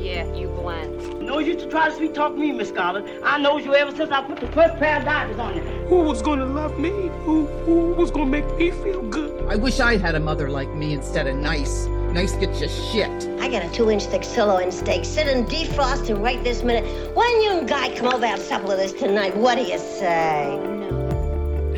yeah, you blend. No use to try to sweet talk me, Miss Scarlet. I knows you ever since I put the first pair of diamonds on you. Who was gonna love me? Who, who was gonna make me feel good? I wish I had a mother like me instead of nice. Nice gets you shit. I got a two-inch thick sirloin steak sitting defrosting right this minute. When you and guy come over and supper with us tonight, what do you say?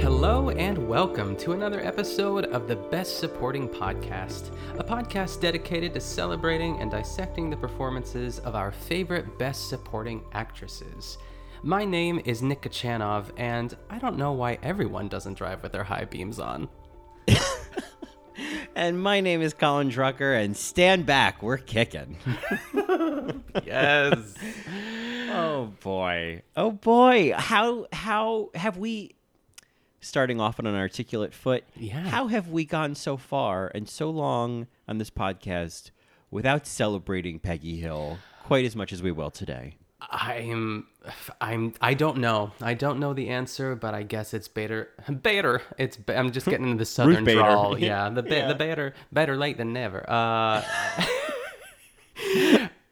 Hello and welcome to another episode of the Best Supporting Podcast, a podcast dedicated to celebrating and dissecting the performances of our favorite Best Supporting actresses. My name is Nick Kachanov, and I don't know why everyone doesn't drive with their high beams on. And my name is Colin Drucker, and stand back, we're kicking. Yes. oh boy, oh boy, how how have we? Starting off on an articulate foot, Yeah. How have we gone so far and so long on this podcast without celebrating Peggy Hill quite as much as we will today? I'm I'm I don't know. I don't know the answer, but I guess it's better better. It's I'm just getting into the southern drawl. Yeah, the be- Yeah. the better better late than never. Uh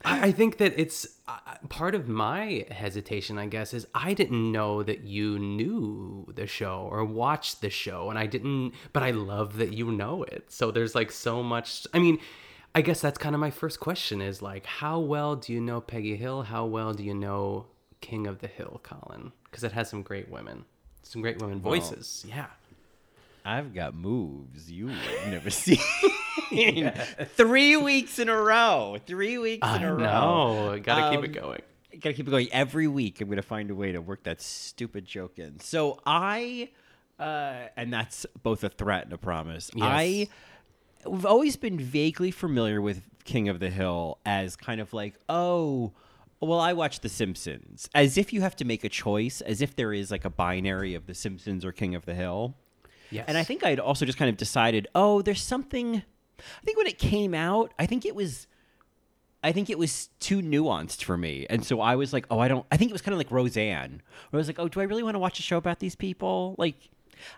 I think that it's part of my hesitation, I guess, is I didn't know that you knew the show or watched the show, and I didn't, but I love that you know it. So there's like so much. I mean, I guess that's kind of my first question is like, how well do you know Peggy Hill? How well do you know King of the Hill, Colin? Because it has some great women, some great women voices. yeah. I've got moves you would never see. Three weeks in a row. Three weeks I in a row. know. Gotta keep Um, it going. Gotta keep it going. Every week, I'm gonna find a way to work that stupid joke in. So I, uh, and that's both a threat and a promise. Yes. I, have always been vaguely familiar with King of the Hill as kind of like, oh, well, I watch The Simpsons, as if you have to make a choice, as if there is like a binary of The Simpsons or King of the Hill. Yes. And I think I'd also just kind of decided, oh, there's something. I think when it came out, I think it was. I think it was too nuanced for me. And so I was like, oh, I don't. I think it was kind of like Roseanne, where I was like, oh, do I really want to watch a show about these people? Like,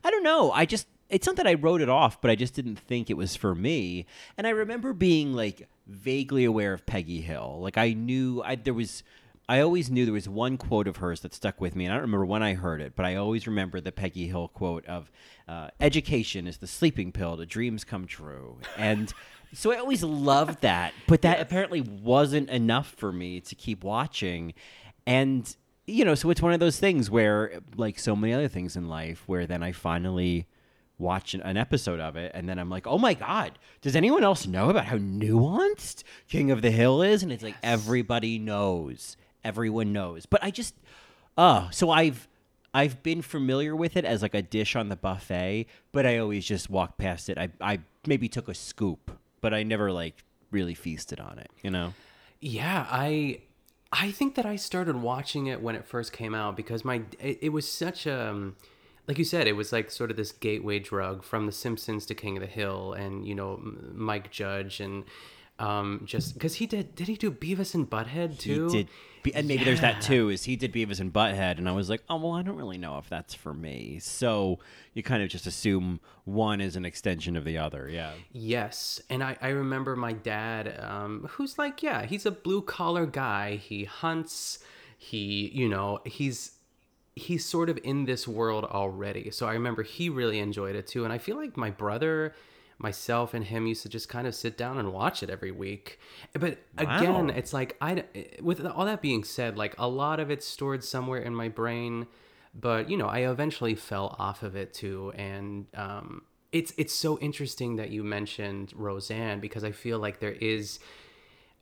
I don't know. I just. It's not that I wrote it off, but I just didn't think it was for me. And I remember being like vaguely aware of Peggy Hill. Like I knew I there was I always knew there was one quote of hers that stuck with me. And I don't remember when I heard it, but I always remember the Peggy Hill quote of uh, "Education is the sleeping pill to dreams come true." And so I always loved that, but that apparently wasn't enough for me to keep watching. And you know, so it's one of those things where, like so many other things in life, where then I finally watch an, an episode of it and then I'm like, "Oh my god, does anyone else know about how nuanced King of the Hill is?" And it's like everybody knows. Everyone knows. But I just oh, so I've I've been familiar with it as like a dish on the buffet, but I always just walked past it. I I maybe took a scoop, but I never like really feasted on it, you know. Yeah, I I think that I started watching it when it first came out because my it, it was such a um, like you said it was like sort of this gateway drug from The Simpsons to King of the Hill and you know Mike Judge and um just because he did did he do Beavis and Butthead too? He did, Be- and maybe there's that too. Is he did Beavis and Butthead, and I was like, oh well, I don't really know if that's for me. So you kind of just assume one is an extension of the other. Yeah. Yes, and I, I remember my dad, um, who's like, yeah, he's a blue collar guy. He hunts. He, you know, he's he's sort of in this world already. So I remember he really enjoyed it too, and I feel like my brother, myself, and him used to just kind of sit down and watch it every week. But again, it's like I, with all that being said, like a lot of it's stored somewhere in my brain but you know i eventually fell off of it too and um it's it's so interesting that you mentioned roseanne because i feel like there is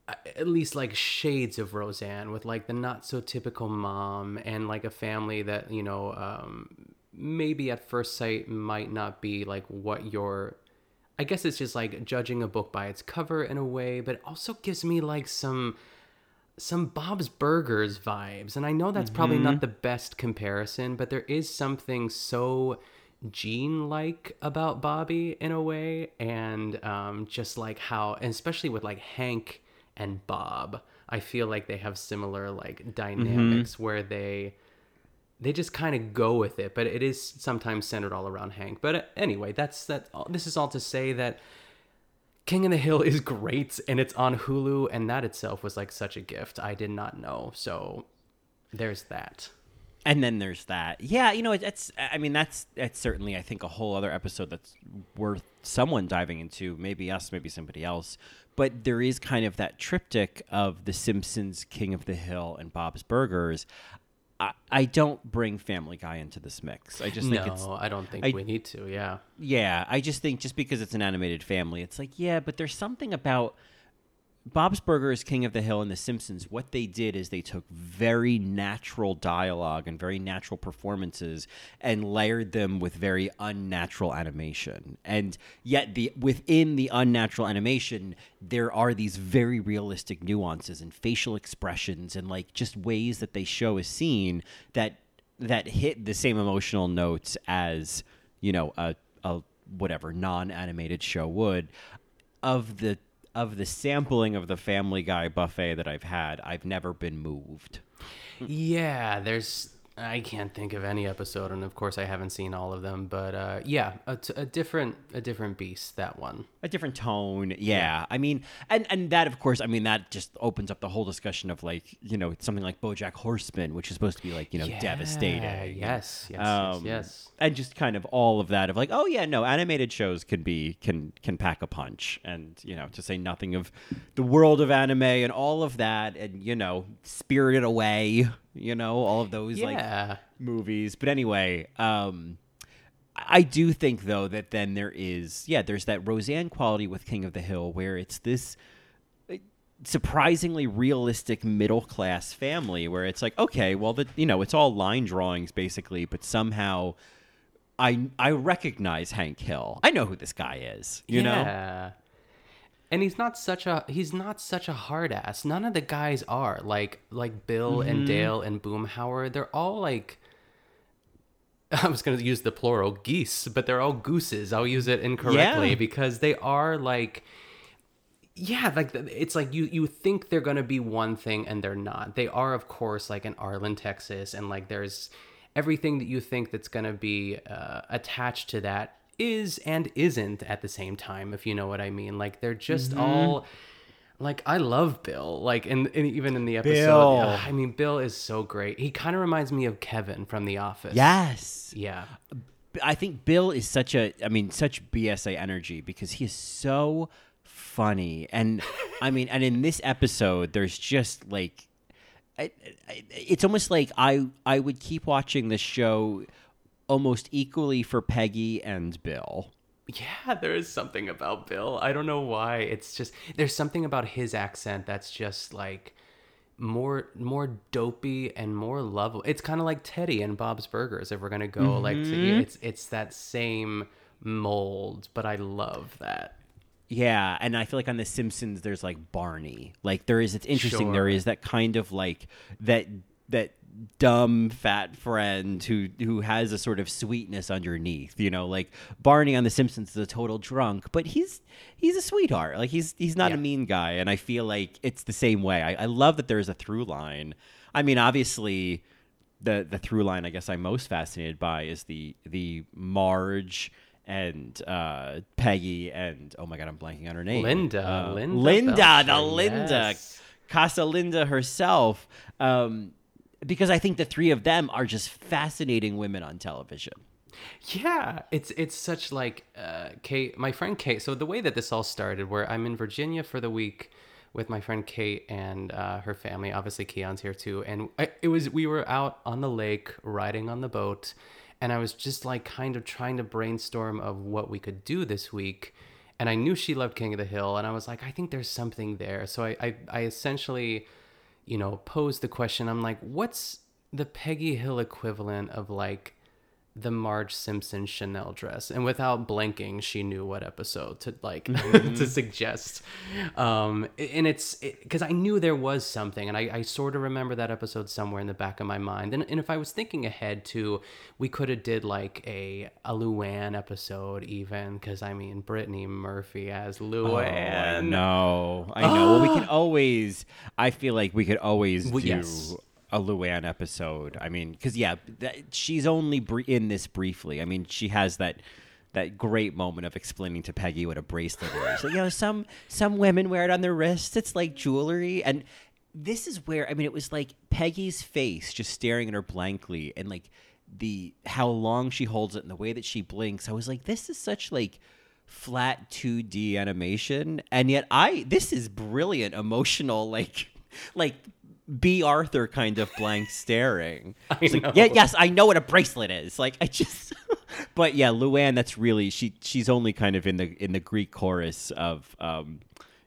uh, at least like shades of roseanne with like the not so typical mom and like a family that you know um maybe at first sight might not be like what you're I guess it's just like judging a book by its cover in a way, but it also gives me like some some Bob's Burgers vibes. And I know that's probably Mm-hmm. not the best comparison, but there is something so Gene like about Bobby in a way. And um, just like how, and especially with like Hank and Bob, I feel like they have similar like dynamics Mm-hmm. where they they just kind of go with it, but it is sometimes centered all around Hank. But uh, anyway, that's that. This is all to say that King of the Hill is great, and it's on Hulu, and that itself was like such a gift. I did not know, so there's that. and then there's that yeah you know it, it's i mean that's that's certainly i think a whole other episode that's worth someone diving into maybe us maybe somebody else but there is kind of that triptych of the simpsons king of the hill and bob's burgers i, I don't bring family guy into this mix i just think it's no, I don't think I- we need to. Yeah, yeah, I just think just because it's an animated family, it's like, yeah, but there's something about Bob's Burgers, King of the Hill, and The Simpsons. What they did is they took very natural dialogue and very natural performances and layered them with very unnatural animation. And yet, the within the unnatural animation, there are these very realistic nuances and facial expressions and like just ways that they show a scene that that hit the same emotional notes as you know a, a whatever non-animated show would of the of the sampling of the family guy buffet that i've had i've never been moved yeah. There's I can't think of any episode, and of course I haven't seen all of them. But uh, yeah, a, t- a different a different beast. That one. a different tone yeah. i mean and and that of course i mean that just opens up the whole discussion of like you know something like bojack horseman which is supposed to be like you know Yeah, devastating yes, yes, yes, Um, yes. and just kind of all of that of like oh yeah no animated shows can be can can pack a punch and you know to say nothing of the world of anime and all of that and you know spirited away you know all of those like movies. But anyway um I do think though that then there is yeah there's that Roseanne quality with King of the Hill where it's this uh, surprisingly realistic middle class family where it's like okay well the you know it's all line drawings basically but somehow I I recognize Hank Hill. I know who this guy is you know? Yeah. And he's not such a he's not such a hard ass. None of the guys are like like Bill Mm-hmm. and Dale and Boomhauer. They're all like I was gonna use the plural geese, but they're all gooses. I'll use it incorrectly Yeah. because they are like yeah like it's like you you think they're gonna be one thing and they're not they are of course like in arlen texas and like there's everything that you think that's gonna be uh, attached to that is and isn't at the same time if you know what i mean. Like they're just Mm-hmm. all like i love bill like and, and even in the episode. I mean bill is so great. He kind of reminds me of kevin from the office. Yes. Yeah. I think Bill is such a, I mean, such BSA energy because he is so funny. And I mean, and in this episode, there's just like, I- I- it's almost like I, I would keep watching this show almost equally for Peggy and Bill. Yeah, there is something about Bill. I don't know why. It's just there's something about his accent that's just like more more dopey and more lovable. It's kind of like Teddy and Bob's Burgers. If we're gonna go like to, mm-hmm. it's it's that same mold, but I love that. Yeah, and I feel like on The Simpsons, there's like Barney. Like there is, it's interesting. There Sure. is that kind of like that that dumb fat friend who who has a sort of sweetness underneath. You know, like Barney on The Simpsons is a total drunk, but he's he's a sweetheart. Like he's he's not a mean guy, and I feel like it's the same way. I, I love that there's a through line. I mean, obviously, the the through line I guess I'm most fascinated by is the the Marge and uh, Peggy and oh my god, I'm blanking on her name. Linda, Uh, Linda Linda, the Linda, yes. Casa Linda herself. Um, because I think the three of them are just fascinating women on television. Yeah, it's it's such like uh, Kate, my friend Kate. So the way that this all started, where I'm in Virginia for the week with my friend Kate and uh, her family. Obviously, Keon's here too, and I, it was we were out on the lake riding on the boat, and I was just like kind of trying to brainstorm of what we could do this week. And I knew she loved King of the Hill, and I was like, I think there's something there. So I, I, I essentially, you know, posed the question. I'm like, what's the Peggy Hill equivalent of like the Marge Simpson Chanel dress, and without blinking, she knew what episode to like to suggest. Um, and it's because I knew there was something, and I, I sort of remember that episode somewhere in the back of my mind. And, and if I was thinking ahead to, we could have did like a a Luanne episode even, because I mean Brittany Murphy as Luanne. no, I know. well, we can always. I feel like we could always Well, do yes. A Luanne episode. I mean, because yeah, that, she's only br- in this briefly. I mean, she has that that great moment of explaining to Peggy what a bracelet is. You know, some some women wear it on their wrists. It's like jewelry, and this is where I mean, it was like Peggy's face just staring at her blankly, and like the how long she holds it and the way that she blinks. I was like, this is such like flat 2D animation, and yet I this is brilliant emotional like like Bea Arthur kind of blank staring. Like, yeah, yes, I know what a bracelet is. Like I just but yeah, Luanne that's really she she's only kind of in the in the Greek chorus of um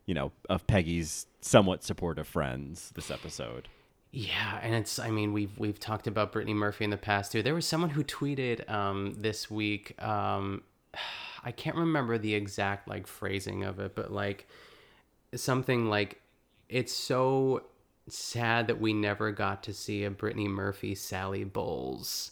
you know, of Peggy's somewhat supportive friends this episode. Yeah, and it's I mean we've we've talked about Brittany Murphy in the past too. There was someone who tweeted um, this week. Um, I can't remember the exact like phrasing of it, but like something like it's so sad that we never got to see a Brittany Murphy Sally Bowles.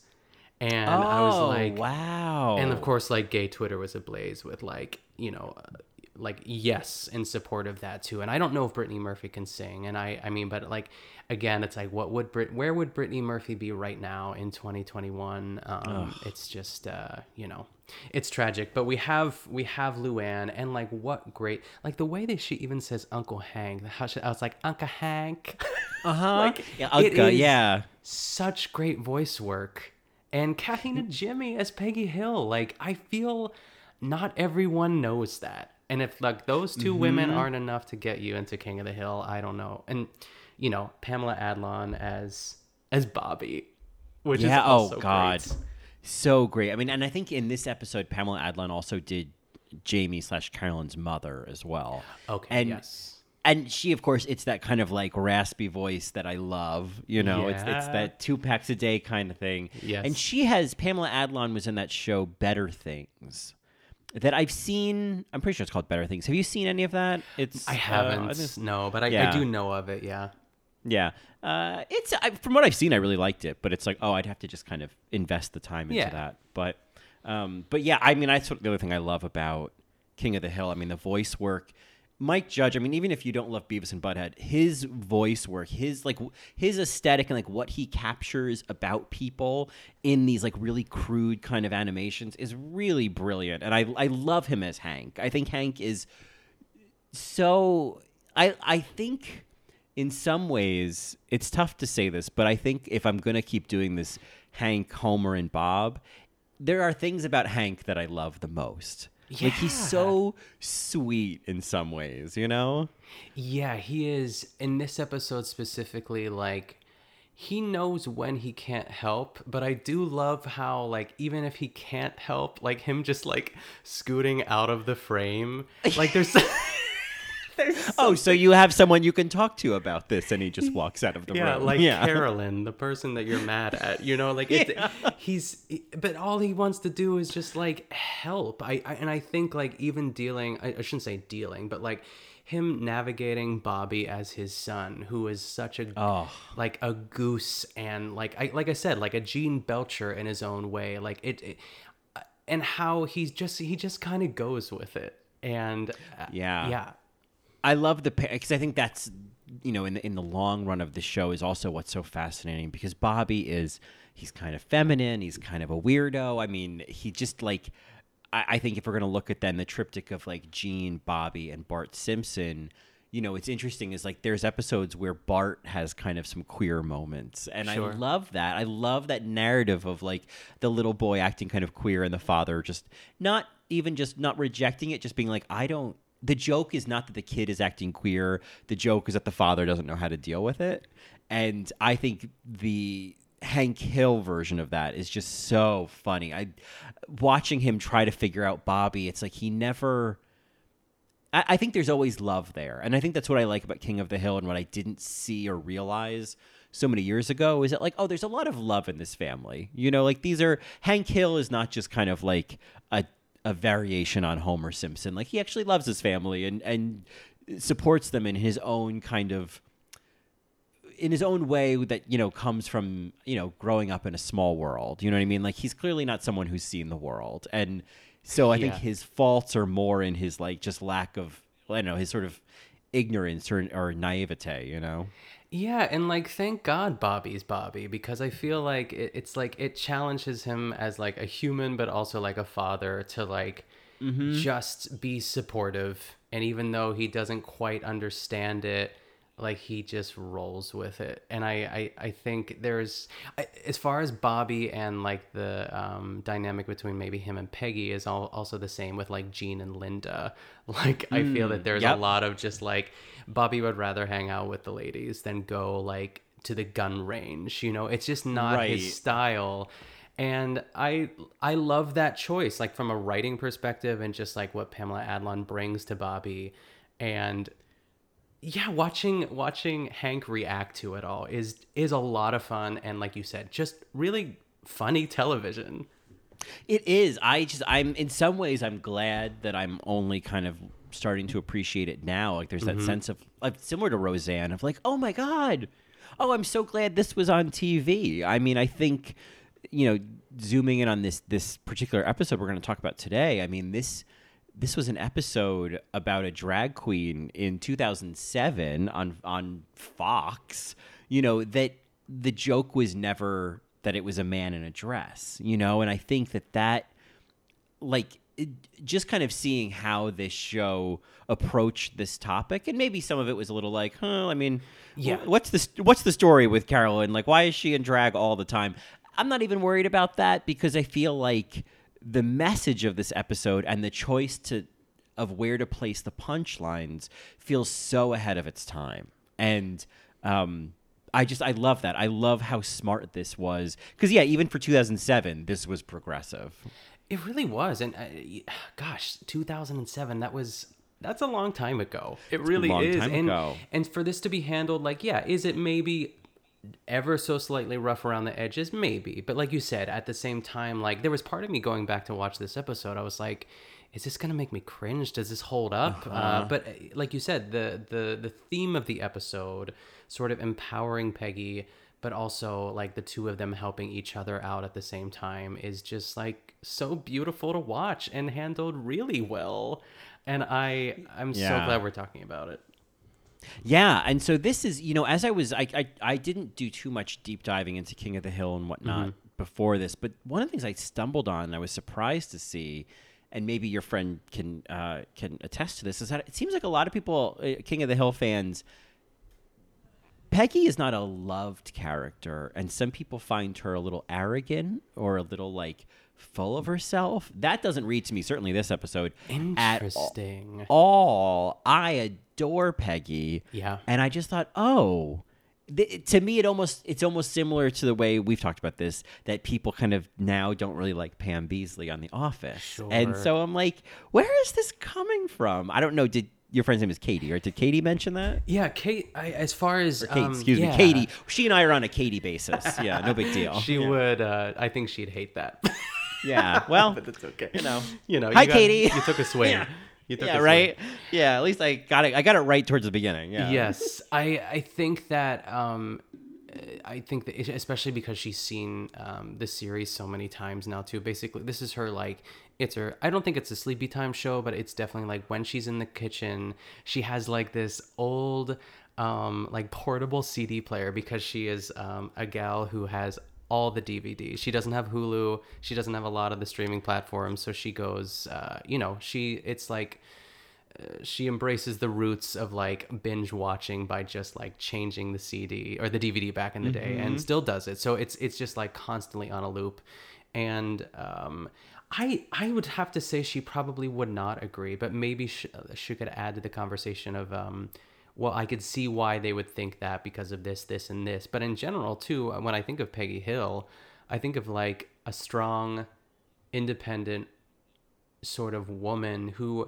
And I was Oh, like, wow. And of course, like gay Twitter was ablaze with like, you know, uh, like yes in support of that too. And I don't know if Brittany Murphy can sing. And I, I mean, but like again, it's like, what would Brit, where would Brittany Murphy be right now in 2021? Um, it's just, uh, you know, it's tragic. But we have we have Luanne, and like what great, like the way that she even says Uncle Hank. How she, I was like Uncle Hank. Uh huh. Like, yeah, Unca, yeah. such great voice work. And Kathy Najimy as Peggy Hill. Like, I feel not everyone knows that. And if like those 2 women Mhm. aren't enough to get you into King of the Hill, I don't know. And you know, Pamela Adlon as as Bobby, which yeah. is also oh God, great. so great. I mean, and I think in this episode, Pamela Adlon also did Jamie slash Carolyn's mother as well. Okay, and, yes. And she, of course, it's that kind of like raspy voice that I love. You know, it's it's that two packs a day kind of thing. Yes. And she has Pamela Adlon was in that show Better Things. That I've seen, I'm pretty sure it's called Better Things. Have you seen any of that? It's I uh, haven't. I just- no, but I, I do know of it. Yeah. Yeah, uh, it's I, from what I've seen, I really liked it, but it's like, oh, I'd have to just kind of invest the time into Yeah. that. But, um, but yeah, I mean, that's the other thing I love about King of the Hill. I mean, the voice work. Mike Judge. I mean, even if you don't love Beavis and Butthead, his voice work, his like his aesthetic and like what he captures about people in these like really crude kind of animations is really brilliant. And I I love him as Hank. I think Hank is so I I think in some ways it's tough to say this, but I think if I'm gonna keep doing this Hank, Homer, and Bob, there are things about Hank that I love the most. Like he's so sweet in some ways, you know? Yeah, he is in this episode specifically like he knows when he can't help, but I do love how like even if he can't help, like him just like scooting out of the frame. Like there's Oh, so you have someone you can talk to about this, and he just walks out of the room. yeah, room. like Carolyn, the person that you're mad at, you know, like it's, he's, but all he wants to do is just like help. I, I and I think like even dealing, I, I shouldn't say dealing, but like him navigating Bobby as his son, who is such a Oh. like a goose and like I like I said, like a Gene Belcher in his own way, like it, it and how he's just he just kind of goes with it, and uh, Yeah. yeah. I love the because I think that's you know in the in the long run of the show is also what's so fascinating because Bobby is he's kind of feminine, he's kind of a weirdo. I mean, he just like I, I think if we're gonna look at then the triptych of like Gene, Bobby, and Bart Simpson. You know, it's interesting is like there's episodes where Bart has kind of some queer moments. And Sure. I love that. I love that narrative of like the little boy acting kind of queer and the father just not even just not rejecting it, just being like, I don't the joke is not that the kid is acting queer. The joke is that the father doesn't know how to deal with it. And I think the Hank Hill version of that is just so funny. I watching him try to figure out Bobby, it's like he never I, I think there's always love there. And I think that's what I like about King of the Hill and what I didn't see or realize so many years ago is that like oh there's a lot of love in this family you know like these are hank hill is not just kind of like a a variation on homer simpson. Like he actually loves his family and and supports them in his own kind of in his own way that you know comes from you know growing up in a small world. You know what i mean? Like he's clearly not someone who's seen the world. And so i think his faults are more in his like just lack of i don't know his sort of ignorance or, or naivete you know Yeah, and like thank God Bobby's Bobby because I feel like it, it's like it challenges him as like a human but also like a father to like mm-hmm. just be supportive. And even though he doesn't quite understand it like he just rolls with it and I I, I think there's I, as far as Bobby and like the um, dynamic between maybe him and Peggy is all, also the same with like Gene and Linda like I feel that there's yep. a lot of just like Bobby would rather hang out with the ladies than go like to the gun range. You know, it's just not Right. his style. And I I love that choice, like from a writing perspective and just like what Pamela Adlon brings to Bobby. And yeah, watching watching Hank react to it all is is a lot of fun and like you said, just really funny television. It is. I just I'm in some ways I'm glad that I'm only kind of starting to appreciate it now. Like there's that Mm-hmm. sense of like similar to Roseanne of like, oh my god, oh I'm so glad this was on TV. I mean, I think you know, zooming in on this this particular episode we're going to talk about today. I mean this this was an episode about a drag queen in 2007 on on Fox. You know that the joke was never that it was a man in a dress. You know, and I think that that like it, just kind of seeing how this show approached this topic and maybe some of it was a little like huh i mean Yeah. what's the what's the story with carolyn like why is she in drag all the time i'm not even worried about that because i feel like the message of this episode and the choice to of where to place the punchlines feels so ahead of its time and um I just I love that. I love how smart this was because yeah, even for 2007, this was progressive. It really was, and uh, gosh, 2007. That was that's a long time ago. It really is, and ago. and for this to be handled like, yeah, is it maybe ever so slightly rough around the edges? Maybe, but like you said, at the same time, like there was part of me going back to watch this episode. I was like. Is this gonna make me cringe? Does this hold up? uh Uh-huh. but uh, like you said, the the the theme of the episode, sort of empowering Peggy, but also like the two of them helping each other out at the same time is just like so beautiful to watch and handled really well and i i'm so glad we're talking about it Yeah, and so this is you know as I was I I, I didn't do too much deep diving into King of the Hill and whatnot before this, but one of the things I stumbled on and I was surprised to see. And maybe your friend can uh, can attest to this. Is that it seems like a lot of people, uh, King of the Hill fans, Peggy is not a loved character, and some people find her a little arrogant or a little like full of herself. That doesn't read to me. Certainly, this episode at all- interesting. I adore Peggy. Yeah. and I just thought, oh. th- To me, it almost it's almost similar to the way we've talked about this that people kind of now don't really like Pam Beesly on The Office, sure. and so I'm like, where is this coming from? I don't know. Did your friend's name is Katie, or did Katie mention that? yeah kate I, as far as Kate, um, excuse yeah, me, Katie. She and I are on a Katie basis. Yeah, no big deal. she yeah. would uh i think she'd hate that Yeah. Well, but that's okay you know. you know Hi, you got- Katie. you took a swing Yeah. you took yeah, a swing. right. Yeah, at least I got it. I got it right towards the beginning. Yeah. Yes, I I think that um, I think that especially because she's seen um, the series so many times now too. Basically, this is her like it's her. I don't think it's a sleepy time show, but it's definitely like when she's in the kitchen, she has like this old um like portable CD player because she is um a gal who has all the DVDs. She doesn't have Hulu. She doesn't have a lot of the streaming platforms, so she goes uh you know, she it's like she embraces the roots of like binge watching by just like changing the CD or the DVD back in the day and still does it. So it's it's just like constantly on a loop. And um I I would have to say she probably would not agree, but maybe she, she could add to the conversation of um well, I could see why they would think that because of this, this, and this. But in general, too, uh, when I think of Peggy Hill, I think of like a strong, independent sort of woman who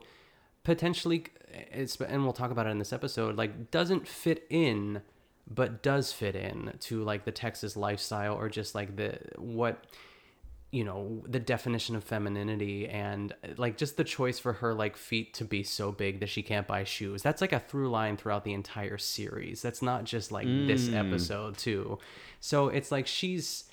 potentially eh, eh, it's and we'll talk about it in this episode like doesn't fit in but does fit in to like the Texas lifestyle or just like the what you know the definition of femininity and like just the choice for her like feet to be so big that she can't buy shoes. That's like a through line throughout the entire series. That's not just like this Mm. episode too. So it's like she's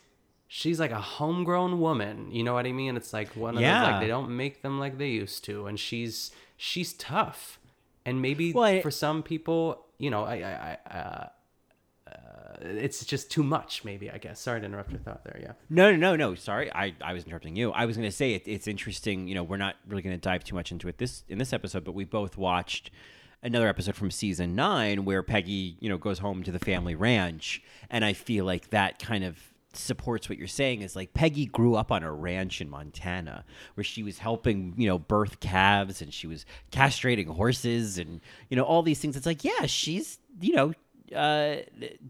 she's like a homegrown woman you know what i mean? It's like one of those Yeah. like they don't make them like they used to and she's she's tough. And maybe Well, I- for some people you know i i, I uh, Uh, it's just too much maybe i guess sorry to interrupt your thought there yeah No, no, no, no. Sorry, I, I was interrupting you. I was going to say it, it's interesting. You know, we're not really going to dive too much into it this in this episode, but we both watched another episode from season nine where Peggy, you know, goes home to the family ranch, and I feel like that kind of supports what you're saying is like Peggy grew up on a ranch in Montana where she was helping, you know, birth calves and she was castrating horses and you know all these things. It's like, yeah, she's, you know, uh,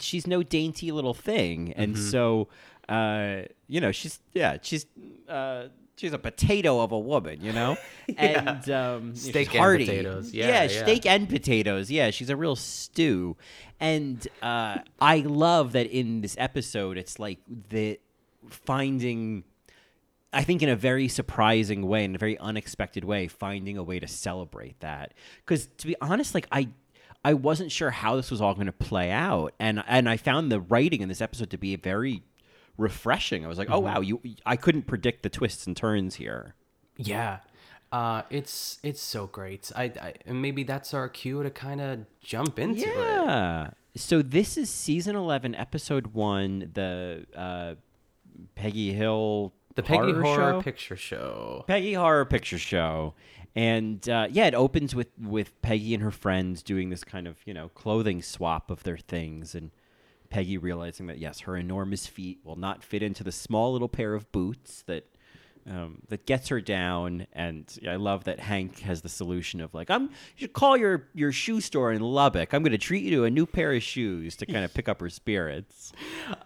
she's no dainty little thing, and Mhm. so uh, you know, she's yeah, she's uh, she's a potato of a woman, you know, Yeah. and um, she's Steak and hearty. potatoes. Yeah, yeah. steak and potatoes. Yeah, she's a real stew, and uh, I love that in this episode, it's like the finding. I think in a very surprising way, in a very unexpected way, finding a way to celebrate that. Because to be honest, like I, I wasn't sure how this was all going to play out, and and I found the writing in this episode to be very refreshing. I was like, oh Mhm. wow, you I couldn't predict the twists and turns here. Yeah. Uh, it's it's so great. I, I maybe that's our cue to kind of jump into it. Yeah. So this is season eleven, episode one, the uh, Peggy Hill, The Peggy Horror Show? Picture Show. Peggy Horror Picture Show, and uh, yeah, it opens with with Peggy and her friends doing this kind of you know clothing swap of their things, and Peggy realizing that yes, her enormous feet will not fit into the small little pair of boots that. Um, that gets her down, and I love that Hank has the solution of like, "I'm you should call your your shoe store in Lubbock. I'm going to treat you to a new pair of shoes to kind of pick up her spirits."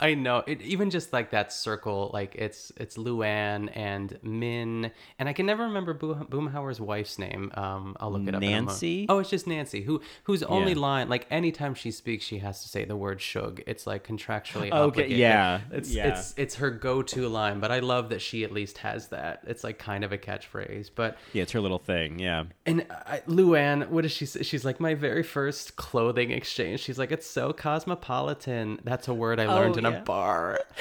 I know. It even just like that circle, like it's it's Luanne and Minh, and I can never remember Boom, Boomhauer's wife's name. Um, I'll look it up. Nancy? Oh, it's just Nancy. Who whose only Yeah. line, like anytime she speaks, she has to say the word "shug." It's like contractually Okay, obligated. yeah, It's yeah. it's it's her go-to line. But I love that she at least has that. It's like kind of a catchphrase. But Yeah, it's her little thing. Yeah. and I, Luanne, what does she say? She's like, my very first clothing exchange. She's like, it's so cosmopolitan. That's a word I learned Oh, in yeah. a bar.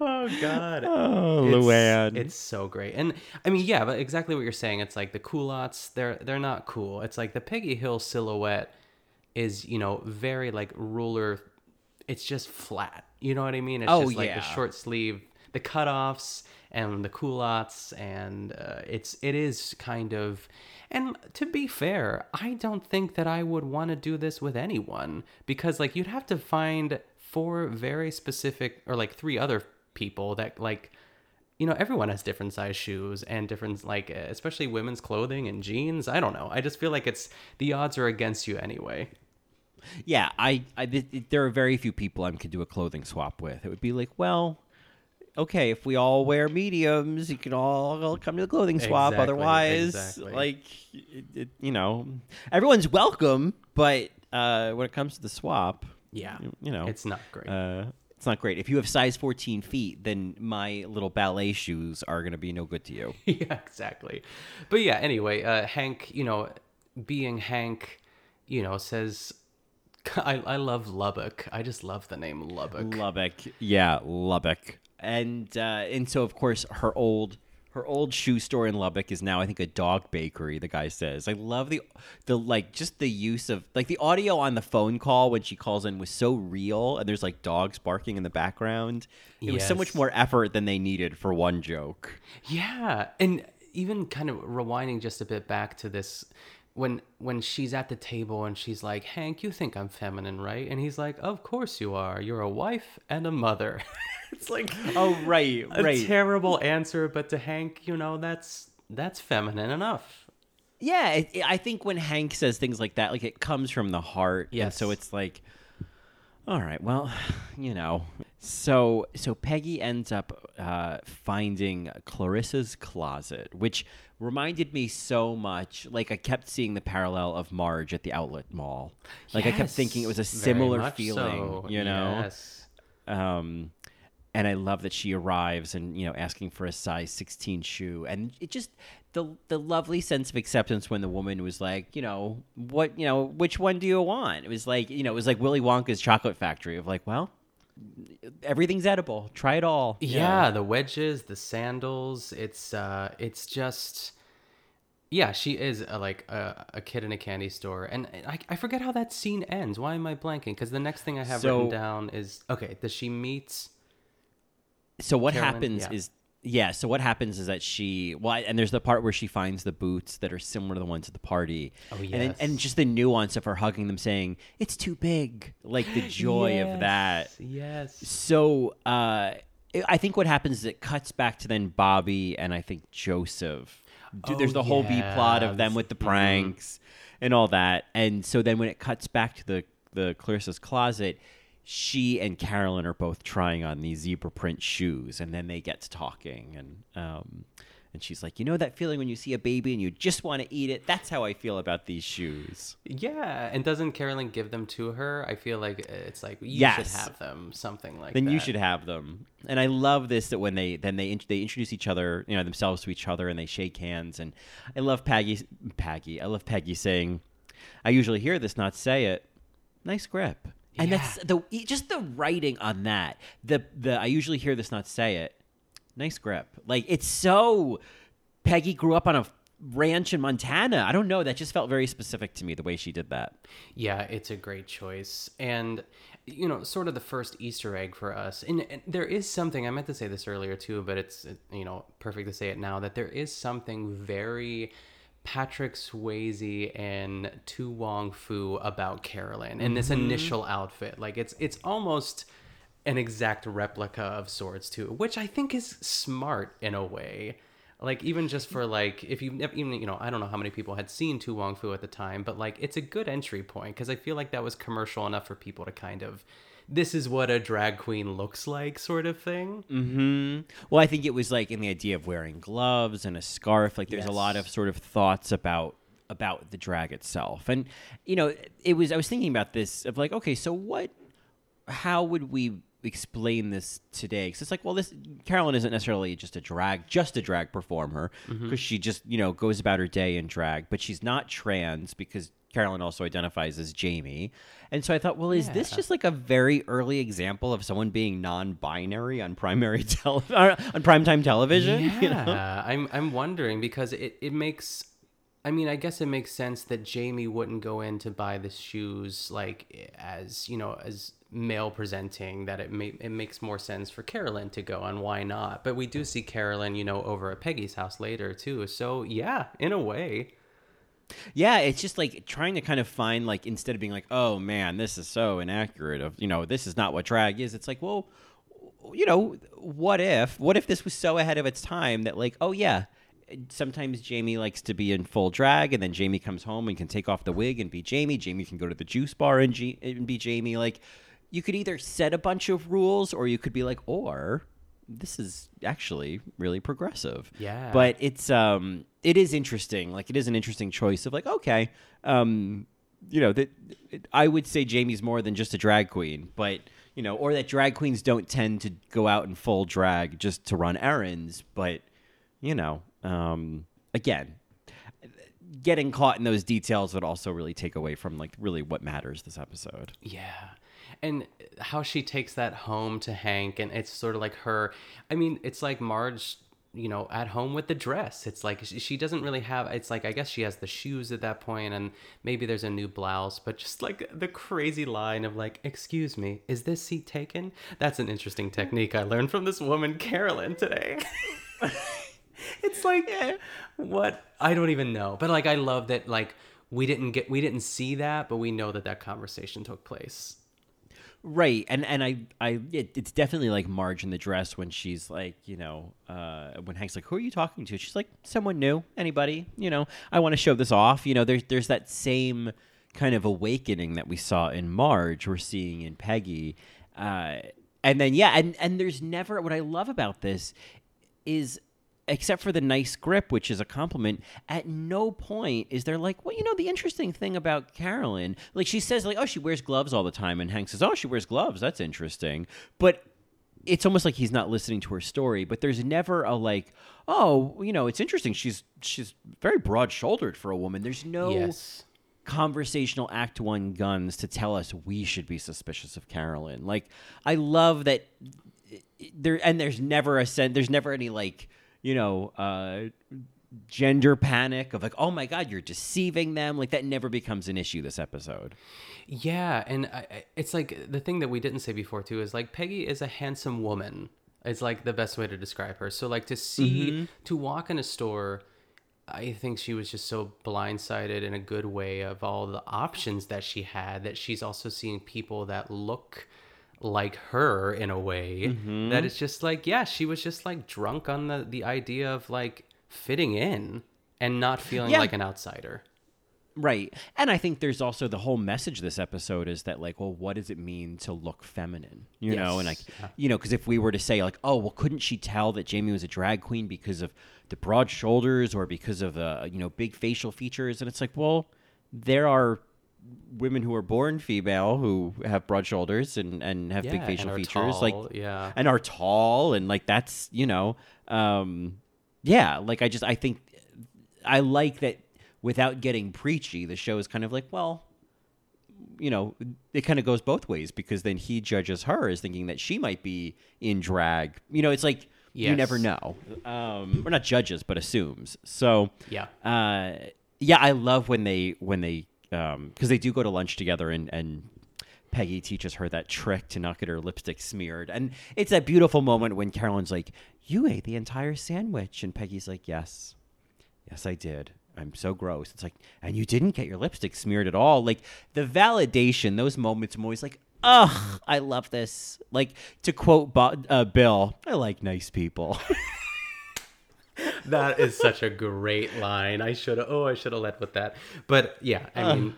oh God. Oh, It's- Luanne. It's so great. And I mean, yeah, but exactly what you're saying. It's like the culottes, they're they're not cool. It's like the Peggy Hill silhouette is, you know, very like ruler. It's just flat. You know what I mean? It's Oh, just like the short sleeve, the cutoffs and the culottes, and uh, it's it is kind of. And to be fair, I don't think that I would want to do this with anyone because like you'd have to find four very specific or like three other people that like you know everyone has different size shoes and different like especially women's clothing and jeans i don't know i just feel like it's the odds are against you anyway Yeah, I, I th- there are very few people I could do a clothing swap with. It would be like, well, okay, if we all wear mediums, you can all, all come to the clothing swap. Exactly, Otherwise, exactly. like, it, it, you know, everyone's welcome, but uh, when it comes to the swap, Yeah, you, you know, it's not great. Uh, it's not great. If you have size 14 feet, then my little ballet shoes are going to be no good to you. yeah exactly but yeah anyway uh hank you know being hank you know says I, I love lubbock i just love the name lubbock Lubbock, yeah, Lubbock, and uh, and so of course her old her old shoe store in Lubbock is now I think a dog bakery. The guy says, I love the the like just the use of like the audio on the phone call when she calls in was so real, and there's like dogs barking in the background. It was so much more effort than they needed for one joke. Yeah, and even kind of rewinding just a bit back to this when when she's at the table and she's like, "Hank, you think I'm feminine, right?" And he's like, "Of course you are. You're a wife and a mother." it's like Oh right, a right. terrible answer, but to Hank, you know, that's that's feminine enough. Yeah, it, it- I think when Hank says things like that, like it comes from the heart. Yeah. So it's like, all right, well, you know. So so Peggy ends up uh, finding Clarissa's closet, which reminded me so much. Like I kept seeing the parallel of Marge at the outlet mall. Like I kept thinking it was a similar feeling, so. you know. Yes. Um, and I love that she arrives and you know asking for a size 16 shoe, and it just the the lovely sense of acceptance when the woman was like, you know, what you know, which one do you want? It was like you know, it was like Willy Wonka's chocolate factory of like, well, everything's edible, try it all. Yeah, the wedges, the sandals. It's uh, it's just. Yeah, she is a, like a, a kid in a candy store, and I, I forget how that scene ends. Why am I blanking? Because the next thing I have So- written down is okay. Does she meets? so what Carolyn, happens yeah. is yeah so what happens is that she well and there's the part where she finds the boots that are similar to the ones at the party Oh, and, yes. and just the nuance of her hugging them saying it's too big like the joy of that Yes. so uh i think what happens is it cuts back to then bobby and i think joseph Dude, Oh, there's the whole b plot of them with the mhm. pranks and all that and so then when it cuts back to the the clarissa's closet she and Carolyn are both trying on these zebra print shoes, and then they get to talking, and um, and she's like, you know that feeling when you see a baby and you just want to eat it. That's how I feel about these shoes. Yeah, and doesn't Carolyn give them to her? I feel like it's like you Yes. should have them, something like that. then that. you should have them. And I love this that when they then they they introduce each other, you know, themselves to each other, and they shake hands. And I love Peggy. Peggy. I love Peggy saying, "I usually hear this, not say it." Nice grip. And that's the just the writing on that. The the I usually hear this, not say it. Nice grip. Like it's so. Peggy grew up on a ranch in Montana. I don't know. That just felt very specific to me the way she did that. Yeah, it's a great choice. And, you know, sort of the first Easter egg for us. And, and there is something, I meant to say this earlier too, but it's, you know, perfect to say it now, that there is something very Patrick Swayze and To Wong Foo about Carolyn in this Mhm. initial outfit. Like, it's, it's almost an exact replica of sorts too, which I think is smart in a way. Like even just for like if you've even you know I don't know how many people had seen To Wong Foo at the time, but like it's a good entry point because I feel like that was commercial enough for people to kind of this is what a drag queen looks like sort of thing. hmm Well, I think it was like in the idea of wearing gloves and a scarf. Like, there's a lot of sort of thoughts about about the drag itself, and you know, it was. I was thinking about this of like, okay, so what? How would we explain this today? Because it's like, well, this Carolyn isn't necessarily just a drag, just a drag performer, because Mhm. she just you know goes about her day in drag, but she's not trans because Carolyn also identifies as Jamie. And so I thought, well, is this just like a very early example of someone being non-binary on primary tele- on primetime television? Yeah, you know? I'm I'm wondering because it it makes. I mean, I guess it makes sense that Jamie wouldn't go in to buy the shoes like as you know as male presenting. That it may it makes more sense for Carolyn to go, and why not? But we do see Carolyn, you know, over at Peggy's house later too. So yeah, in a way. Yeah, it's just like trying to kind of find like instead of being like, oh man, this is so inaccurate of you know this is not what drag is. It's like, well, you know, what if what if this was so ahead of its time that like, oh yeah, sometimes Jamie likes to be in full drag, and then Jamie comes home and can take off the wig and be Jamie. Jamie can go to the juice bar and, G- and be Jamie. Like, you could either set a bunch of rules, or you could be like, or this is actually really progressive. Yeah. But it's um it is interesting. Like it is an interesting choice of like, okay, um, you know, that I would say Jamie's more than just a drag queen, but you know, or that drag queens don't tend to go out in full drag just to run errands, but you know, um, again, getting caught in those details would also really take away from like really what matters this episode. Yeah. And how she takes that home to Hank, and it's sort of like her. I mean, it's like Marge, you know, at home with the dress. It's like she, she doesn't really have. It's like I guess she has the shoes at that point, and maybe there's a new blouse, but just like the crazy line of like, "Excuse me, is this seat taken?" That's an interesting technique I learned from this woman, Carolyn, today. it's like what I don't even know, but like I love that like we didn't get we didn't see that, but we know that that conversation took place. Right, and and I I it, it's definitely like Marge in the dress when she's like you know uh, when Hank's like who are you talking to? She's like someone new, anybody? You know I want to show this off. You know there's there's that same kind of awakening that we saw in Marge we're seeing in Peggy, uh, and then yeah, and and there's never what I love about this is except for the nice grip, which is a compliment, at no point is there like, well, you know, the interesting thing about Carolyn, like she says, like, oh, she wears gloves all the time, and Hank says, oh, she wears gloves. That's interesting, but it's almost like he's not listening to her story. But there's never a like, oh, you know, it's interesting. She's she's very broad shouldered for a woman. There's no. Yes. Conversational act one guns to tell us we should be suspicious of Carolyn. Like, I love that eh, eh, there, and there's never a sense, there's never any like, you know, uh, gender panic of like, oh my God, you're deceiving them. Like, that never becomes an issue this episode. Yeah, and I, it's like the thing that we didn't say before too is like Peggy is a handsome woman. It's like the best way to describe her. So like to see Mhm. to walk in a store, I think she was just so blindsided in a good way of all the options that she had that she's also seeing people that look like her in a way Mhm. that it's just like yeah she was just like drunk on the the idea of like fitting in and not feeling Yeah. like an outsider Right. And I think there's also the whole message this episode is that like, well, what does it mean to look feminine? You know, and like, Yeah. you know, because if we were to say like, oh, well, couldn't she tell that Jamie was a drag queen because of the broad shoulders or because of the you know big facial features? And it's like, well, there are women who are born female who have broad shoulders and and have big facial features, like yeah. and are tall and like that's you know, um, yeah, like I just I think I like that without getting preachy, the show is kind of like, well, you know, it kind of goes both ways because then he judges her as thinking that she might be in drag. You know, it's like you never know. Um, or not judges, but assumes. So Yeah. uh, yeah, I love when they when they because they do go to lunch together and and. Peggy teaches her that trick to not get her lipstick smeared. And it's that beautiful moment when Carolyn's like, You ate the entire sandwich. And Peggy's like, Yes. Yes, I did. I'm so gross. It's like, and you didn't get your lipstick smeared at all. Like the validation, those moments, I'm always like, ugh, I love this. Like to quote Bo- uh, Bill, I like nice people. that is such a great line. I should have. Oh, I should have led with that. But yeah, I Ugh. mean,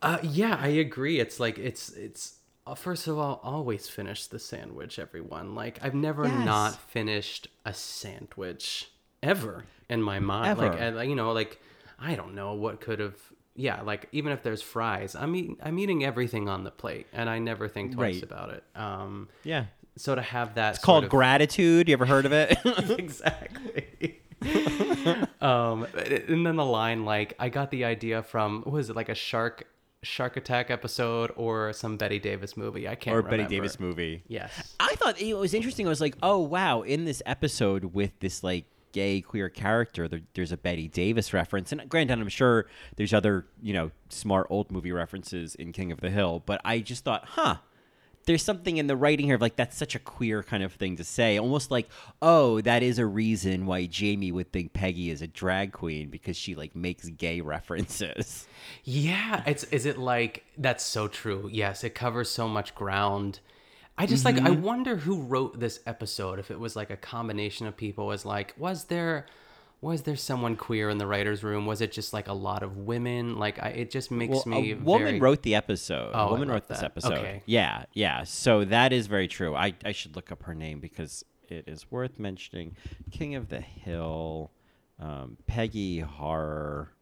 uh, yeah, I agree. It's like it's it's. Uh, first of all, always finish the sandwich, everyone. Like I've never Yes. not finished a sandwich ever in my mind. Like Ever. and, you know, like I don't know what could have. Yeah, like even if there's fries, I'm eating, I'm eating everything on the plate, and I never think twice Right. about it. Um, Yeah. So to have that, it's called of- gratitude. You ever heard of it? exactly. um, and then the line like I got the idea from what was it like a shark shark attack episode or some Bette Davis movie? I can't or remember. Bette Davis movie. Yes. I thought it was interesting. I was like, oh wow, in this episode with this like gay queer character, there, there's a Bette Davis reference. And granted, I'm sure there's other you know smart old movie references in King of the Hill, but I just thought, huh. There's something in the writing here of like that's such a queer kind of thing to say. Almost like, oh, that is a reason why Jamie would think Peggy is a drag queen because she like makes gay references. Yeah, it's is it like that's so true. Yes, it covers so much ground. I just like I Mhm. wonder who wrote this episode if it was like a combination of people was like was there was there someone queer in the writers room? Was it just like a lot of women? Like I, it just makes well, me a woman very- wrote the episode. Oh, a I woman wrote this that. episode. Okay. Yeah, yeah. So that is very true. I, I should look up her name because it is worth mentioning. King of the Hill, um, Peggy Horror.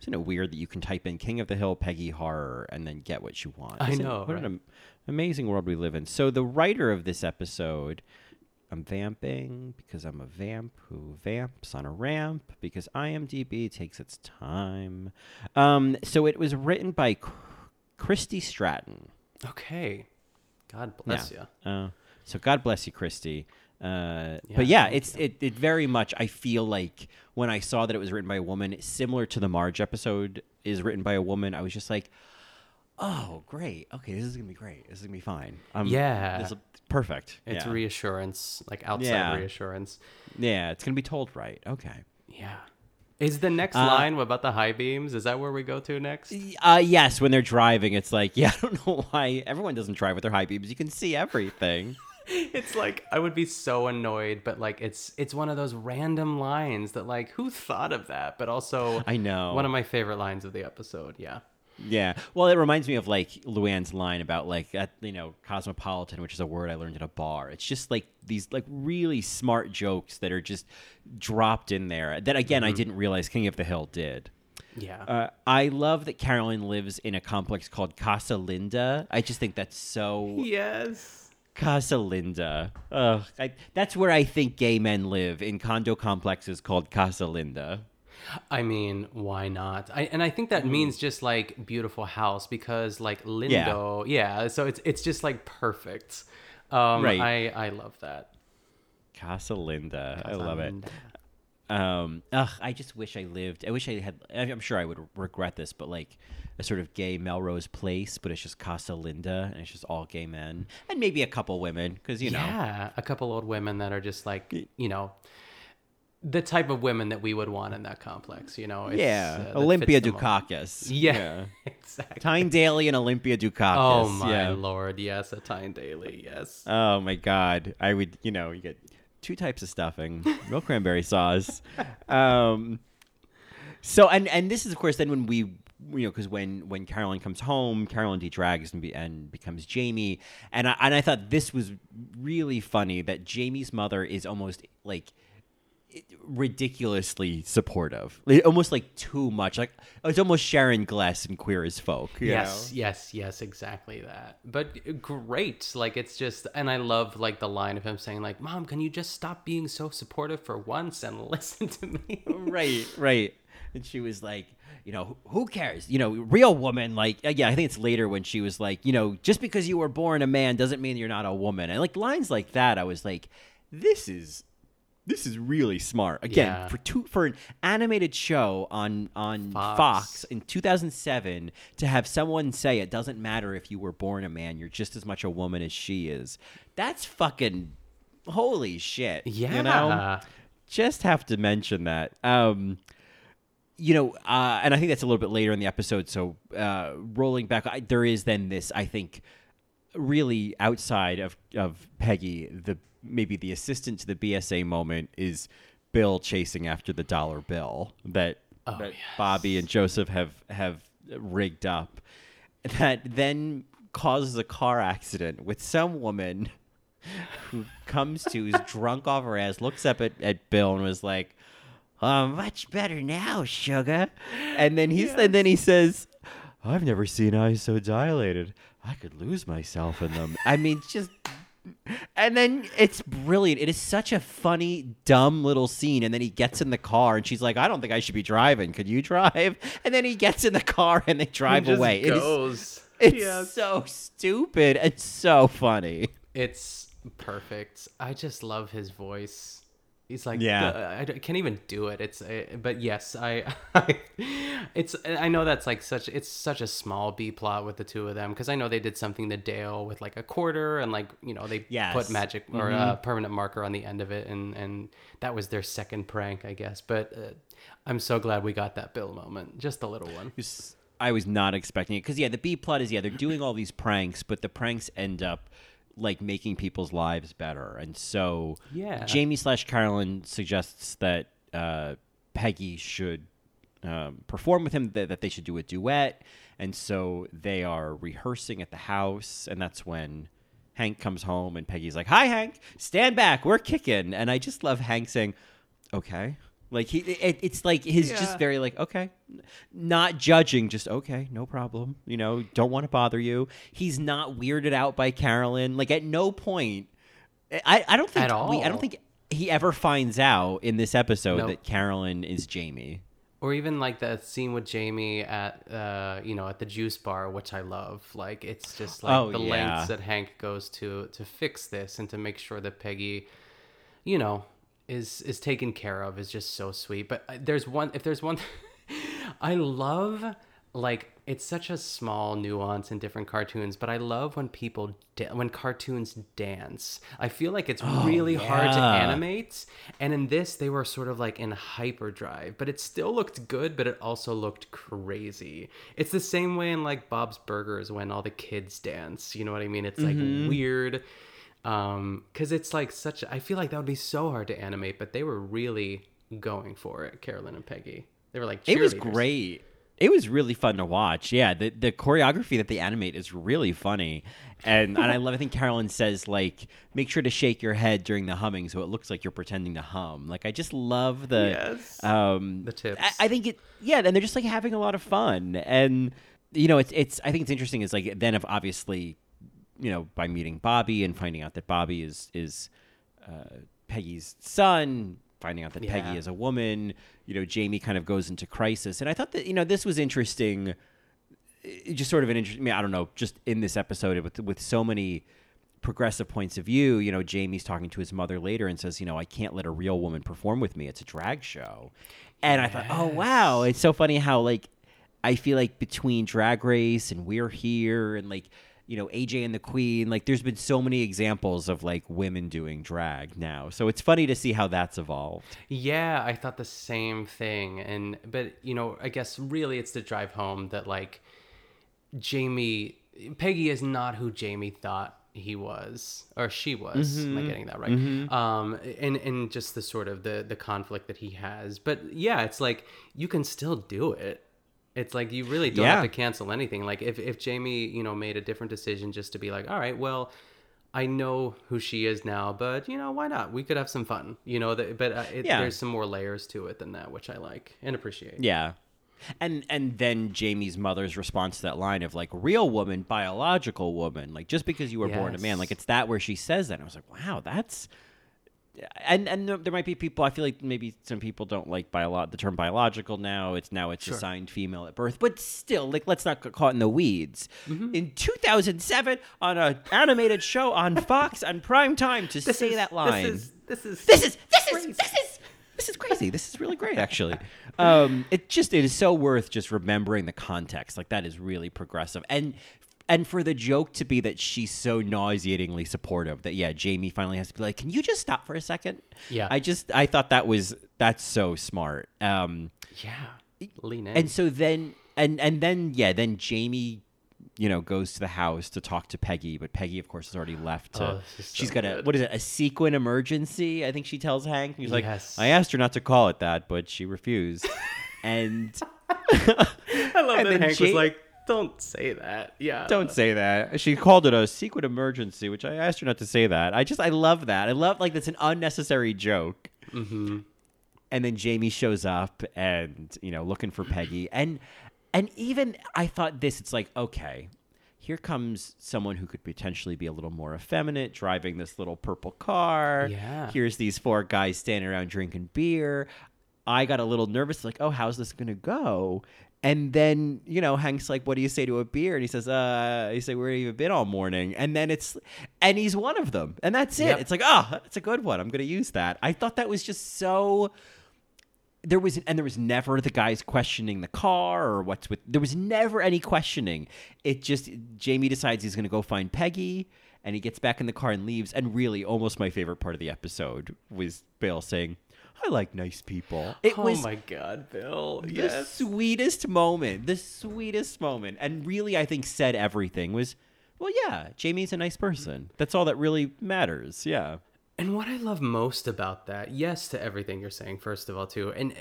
Isn't it weird that you can type in King of the Hill, Peggy Horror, and then get what you want? I Isn't- know, What an right? am- amazing world we live in. So the writer of this episode. I'm vamping because I'm a vamp who vamps on a ramp because IMDb takes its time. Um, so it was written by Christy Stratton. Okay. God bless yeah. you. Uh, so God bless you, Christy. Uh, Yeah, but yeah, it's it, it very much. I feel like when I saw that it was written by a woman, similar to the Marge episode is written by a woman. I was just like, oh, great. Okay, this is gonna be great. This is gonna be fine. Um, Yeah. this is perfect. It's yeah. reassurance, like outside Yeah. reassurance. yeah, it's gonna be told right. Okay. Yeah. Is the next Uh, line about the high beams? Is that where we go to next? Uh, yes, when they're driving, it's like, yeah, I don't know why everyone doesn't drive with their high beams. You can see everything. it's like I would be so annoyed, but like it's it's one of those random lines that like who thought of that? But also I know. one of my favorite lines of the episode. Yeah. Yeah. Well, it reminds me of like Luanne's line about like you know cosmopolitan, which is a word I learned at a bar. It's just like these like really smart jokes that are just dropped in there. That again, I Mm-hmm. didn't realize King of the Hill did. Yeah. Uh, I love that Carolyn lives in a complex called Casa Linda. I just think that's so yes. Casa Linda. Ugh, I, that's where I think gay men live in condo complexes called Casa Linda. I mean, why not? I, and I think that means just like beautiful house because like Lindo, yeah. so it's it's just like perfect. Um, Right. I I love that. Casa Linda. I love Linda. it. Um, ugh, I just wish I lived. I wish I had. I'm sure I would regret this, but like a sort of gay Melrose Place, but it's just Casa Linda, and it's just all gay men, and maybe a couple women, because you know. Yeah, a couple old women that are just like you know, the type of women that we would want in that complex. You know, It's, yeah, uh, Olympia. Dukakis. Yeah, exactly. Tyne Daly and Olympia Dukakis. Oh my yeah. lord, yes, a Tyne Daly, yes. Oh my god, I would. You know, you get two types of stuffing, real cranberry sauce. Um, so and and this is of course then when we you know because when when Carolyn comes home, Carolyn de-drags and, be, and becomes Jamie, and I and I thought this was really funny that Jamie's mother is almost like ridiculously supportive, Like, almost like too much. Like it's almost Sharon Gless in Queer as Folk. Yes, know? yes, yes, exactly that. But great. Like it's just and I love like the line of him saying like, "Mom, can you just stop being so supportive for once and listen to me?" right, right. And she was like, you know, who- who cares? You know, real woman. Like, uh, yeah, I think it's later when she was like, you know, just because you were born a man doesn't mean you're not a woman. And like lines like that, I was like, this is. This is really smart. Again, Yeah. for two for an animated show on on Fox. Fox. in 2007 to have someone say it doesn't matter if you were born a man, you're just as much a woman as she is. That's fucking holy shit. Yeah. You know? Just have to mention that. Um you know, uh, and I think that's a little bit later in the episode. So, uh, rolling back, I, there is then this, I think, really outside of of Peggy, the maybe the assistant to the BSA moment is Bill chasing after the dollar bill that oh, that Bobby and Joseph have have rigged up, that then causes a car accident with some woman who comes to who's drunk off her ass, looks up at, at Bill and was like, "Oh, much better now, sugar." And then he's and then he says, "I've never seen eyes so dilated. I could lose myself in them." I mean, just. And then it's brilliant. It is such a funny, dumb little scene. And then he gets in the car, and she's like, "I don't think I should be driving. Could you drive?" And then he gets in the car, and they drive away. It is- goes. it's Yes. so stupid and so funny. It's perfect. I just love his voice. He's like, Yeah. I, can't even do it. It's, uh, but yes, I, I, it's, I know that's like such, it's such a small B plot with the two of them because I know they did something to Dale with like a quarter and like you know they Yes. put magic or Mhm. uh, permanent marker on the end of it and and that was their second prank, I guess. But uh, I'm so glad we got that Bill moment, just a little one. I was not expecting it because yeah, the B plot is yeah they're doing all these pranks, but the pranks end up like making people's lives better, and so Yeah. Jamie slash Carolyn suggests that uh, Peggy should um, perform with him, that, that they should do a duet, and so they are rehearsing at the house, and that's when. Hank comes home and Peggy's like, "Hi, Hank, stand back, we're kicking." And I just love Hank saying, "Okay," like he, it, it's like his Yeah. just very like, "Okay," not judging, just okay, no problem. You know, don't want to bother you. He's not weirded out by Carolyn. Like at no point, I, I don't think At we, I don't think he ever finds out in this episode Nope. that Carolyn is Jamie. or even like that scene with Jamie at uh you know at the juice bar which I love like it's just like Oh, the yeah. lengths that Hank goes to to fix this and to make sure that Peggy you know is is taken care of is just so sweet. But uh, there's one if there's one I love like it's such a small nuance in different cartoons but I love when people da- when cartoons dance. I feel like it's really hard to animate and in this they were sort of like in hyperdrive but it still looked good but it also looked crazy. It's the same way in like bob's burgers when all the kids dance you know what i mean? It's like weird um because it's like such i feel like that would be so hard to animate but they were really going for it carolyn and peggy they were like It was great. It was really fun to watch. Yeah, the the choreography that they animate is really funny, and and I love. I think Carolyn says like, make sure to shake your head during the humming so it looks like you're pretending to hum. Like I just love the Yes. um The tips. I, I think it yeah, and they're just like having a lot of fun, and you know it's it's I think it's interesting is like then if obviously you know by meeting Bobby and finding out that Bobby is is uh, Peggy's son, finding out that Yeah. Peggy is a woman, you know, Jamie kind of goes into crisis. And I thought that, you know, this was interesting. Just sort of an interesting, I, mean, I don't know, just in this episode with, with so many progressive points of view, you know, Jamie's talking to his mother later and says, you know, I can't let a real woman perform with me. It's a drag show. And I thought, oh, wow. It's so funny how, like, I feel like between Drag Race and We're Here and, like, you know, AJ and the Queen, like there's been so many examples of like women doing drag now. So it's funny to see how that's evolved. Yeah, I thought the same thing. And but you know, I guess really it's the drive home that like Jamie Peggy is not who Jamie thought he was or she was. Am I getting that right? Um and and just the sort of the the conflict that he has. But yeah, it's like you can still do it. It's like you really don't Yeah. have to cancel anything. Like if if Jamie, you know, made a different decision just to be like, "All right, well, I know who she is now, but you know, why not? We could have some fun, you know. That, but uh, it, Yeah. there's some more layers to it than that, which I like and appreciate. Yeah. And and then Jamie's mother's response to that line of like real woman, biological woman, like just because you were born a man, like it's that where she says that. And I was like, wow, that's and and there- there might be people. I feel like maybe some people don't like bio- the term biological now. It's now it's Sure. assigned female at birth, but still, like let's not get caught in the weeds. Mm-hmm. In 2007, on an animated show on Fox on prime time, to say is- that line. This is this is This is this is this is this is crazy. This is really great, actually. Um, it just it is so worth just remembering the context. Like that is really progressive, and and for the joke to be that she's so nauseatingly supportive that yeah, Jamie finally has to be like, can you just stop for a second? Yeah. I just I thought that was that's so smart. Um, yeah. Lean in. and so then and and then yeah, then Jamie you know goes to the house to talk to Peggy, but Peggy of course has already left to Oh, so she's got a what is it? A sequin emergency, I think she tells Hank. He's like Yes. I asked her not to call it that, but she refused. and I love and that Hank was like, "Don't say that." Yeah. don't say that. She called it a secret emergency, which I asked her not to say that. I just I love that. I love like that's an unnecessary joke. Mm-hmm. and then Jamie shows up and you know looking for Peggy and and even I thought this it's like okay here comes someone who could potentially be a little more effeminate driving this little purple car Yeah. here's these four guys standing around drinking beer I got a little nervous like oh how's this going to go and then you know Hank's like what do you say to a beer? And he says uh he say where have you been all morning? And then it's and he's one of them. And that's it. Yep. it's like oh that's a good one. I'm going to use that. I thought that was just so there was and there was never the guys questioning the car or what's with there was never any questioning. It just jamie decides he's going to go find peggy and he gets back in the car and leaves. And really almost my favorite part of the episode was bill saying i like nice people it oh was my God, Bill. the Yes. sweetest moment the sweetest moment and really i think said everything was well yeah jamie's a nice person that's all that really matters yeah And what I love most about that, yes, to everything you're saying, first of all, too, and eh,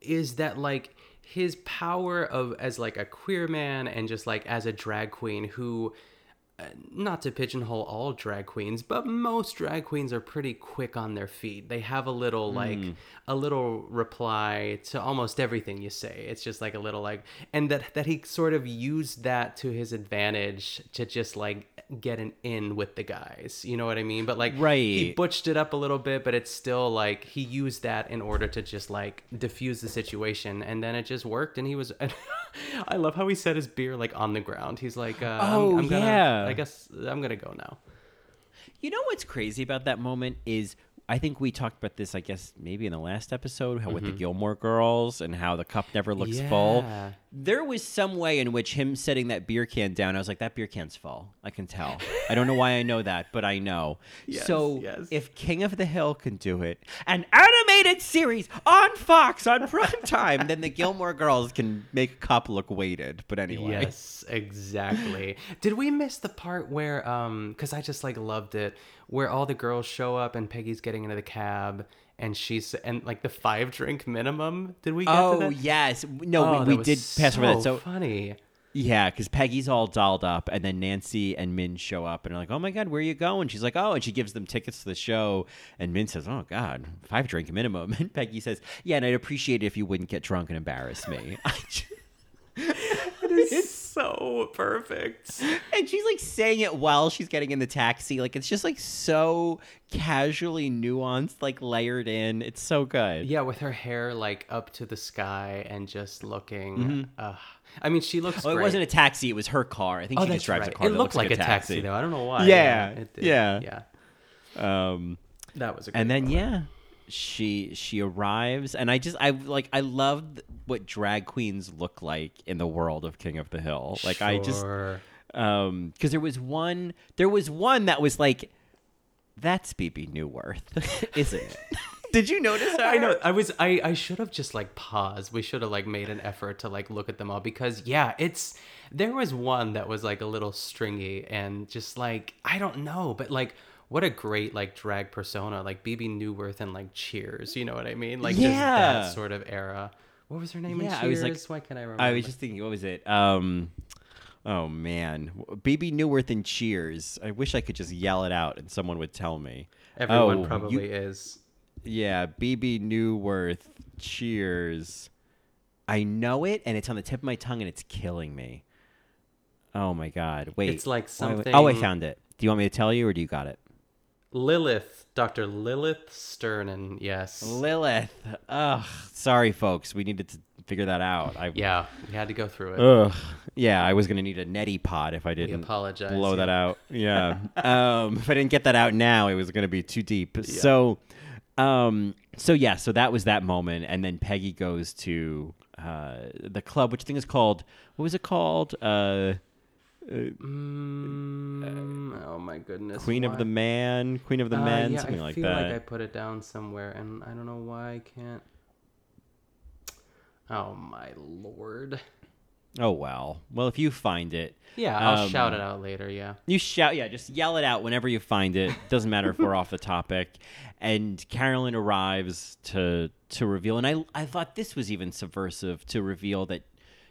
is that like his power of as like a queer man and just like as a drag queen who not to pigeonhole all drag queens but most drag queens are pretty quick on their feet. They have a little like a little reply to almost everything you say. It's just like a little like and that that he sort of used that to his advantage to just like get an in with the guys. You know what i mean? But like right. he butched it up a little bit but it's still like he used that in order to just like diffuse the situation and then it just worked and he was i love how he set his beer like on the ground. He's like uh, I'm- Oh, I'm, gonna yeah. I guess i'm gonna go now. You know what's crazy about that moment is I think we talked about this, I guess, maybe in the last episode, how with the Gilmore Girls and how the cup never looks full. Mm-hmm. There was some way in which him setting that beer can down, I was like, that beer can's full. I can tell. I don't know why I know that, but I know. Yes, so yes. if King of the Hill can do it, an animated series on Fox on prime time, then the Gilmore Girls can make a cup look weighted. But anyway. Yes, exactly. Did we miss the part where um cuz I just like loved it where all the girls show up and Peggy's getting into the cab and she's and like the five drink minimum. Did we get Oh to that? yes, no, Oh, we, we did pass over that. so So funny. Yeah, because Peggy's all dolled up, and then Nancy and Minh show up, and are like, "Oh my God, where are you going?" She's like, "Oh," and she gives them tickets to the show, and Minh says, "Oh God, five drink minimum," and Peggy says, "Yeah, and I'd appreciate it if you wouldn't get drunk and embarrass me." It is so perfect. and she's like saying it while she's getting in the taxi, like it's just like so casually nuanced, like layered in. It's so good. Yeah, with her hair like up to the sky and just looking. Mhm. Uh, I mean, she looks. Oh, it wasn't a taxi; it was her car. I think Oh, she that's just drives right. a car. It that looked looks like a taxi, though. I don't know why. Yeah, Yeah, it did. yeah, Yeah. Um, That was a and great then yeah, she she arrives, and I just I like I loved what drag queens look like in the world of King of the Hill. Like I just um because there was one there was one that was like that's Bebe Neuwirth, isn't it? Did you notice her? I know. I was. I. I should have just like paused. We should have like made an effort to like look at them all because yeah, it's. There was one that was like a little stringy and just like I don't know, but like what a great like drag persona, like Bebe Neuwirth and like Cheers. You know what I mean? Like just Yeah. that sort of era. What was her name? in Yeah? I was like, why can't I remember? I was just thinking, what was it? Um, oh man, Bebe Neuwirth and Cheers. I wish I could just yell it out and someone would tell me. Everyone Oh, you- probably is. Yeah, Bebe Neuwirth. Cheers. I know it, and it's on the tip of my tongue, and it's killing me. Oh my god! Wait, It's like something- Oh, I found it. Do you want me to tell you, or do you got it? Lilith, Dr. Lilith Sternin. Yes. Lilith. Ugh. Sorry, folks. We needed to figure that out. I Yeah, we had to go through it. Ugh. Yeah, I was gonna need a neti pot if I didn't apologize, blow yeah. that out. Yeah. um, if I didn't get that out now, it was gonna be too deep. So, um, so yeah, so that was that moment, and then Peggy goes to uh, the club, which I think is called what was it called? Uh, Mm, oh my goodness. Queen of the Man, Queen of the Uh, Men, yeah, something I like that. I feel like I put it down somewhere, and I don't know why I can't. Oh my lord. Oh well. Well, if you find it, Yeah, I'll um, shout it out later. Yeah. You shout, yeah, just yell it out whenever you find it. Doesn't matter if we're off the topic. And Carolyn arrives to to reveal, and I I thought this was even subversive to reveal that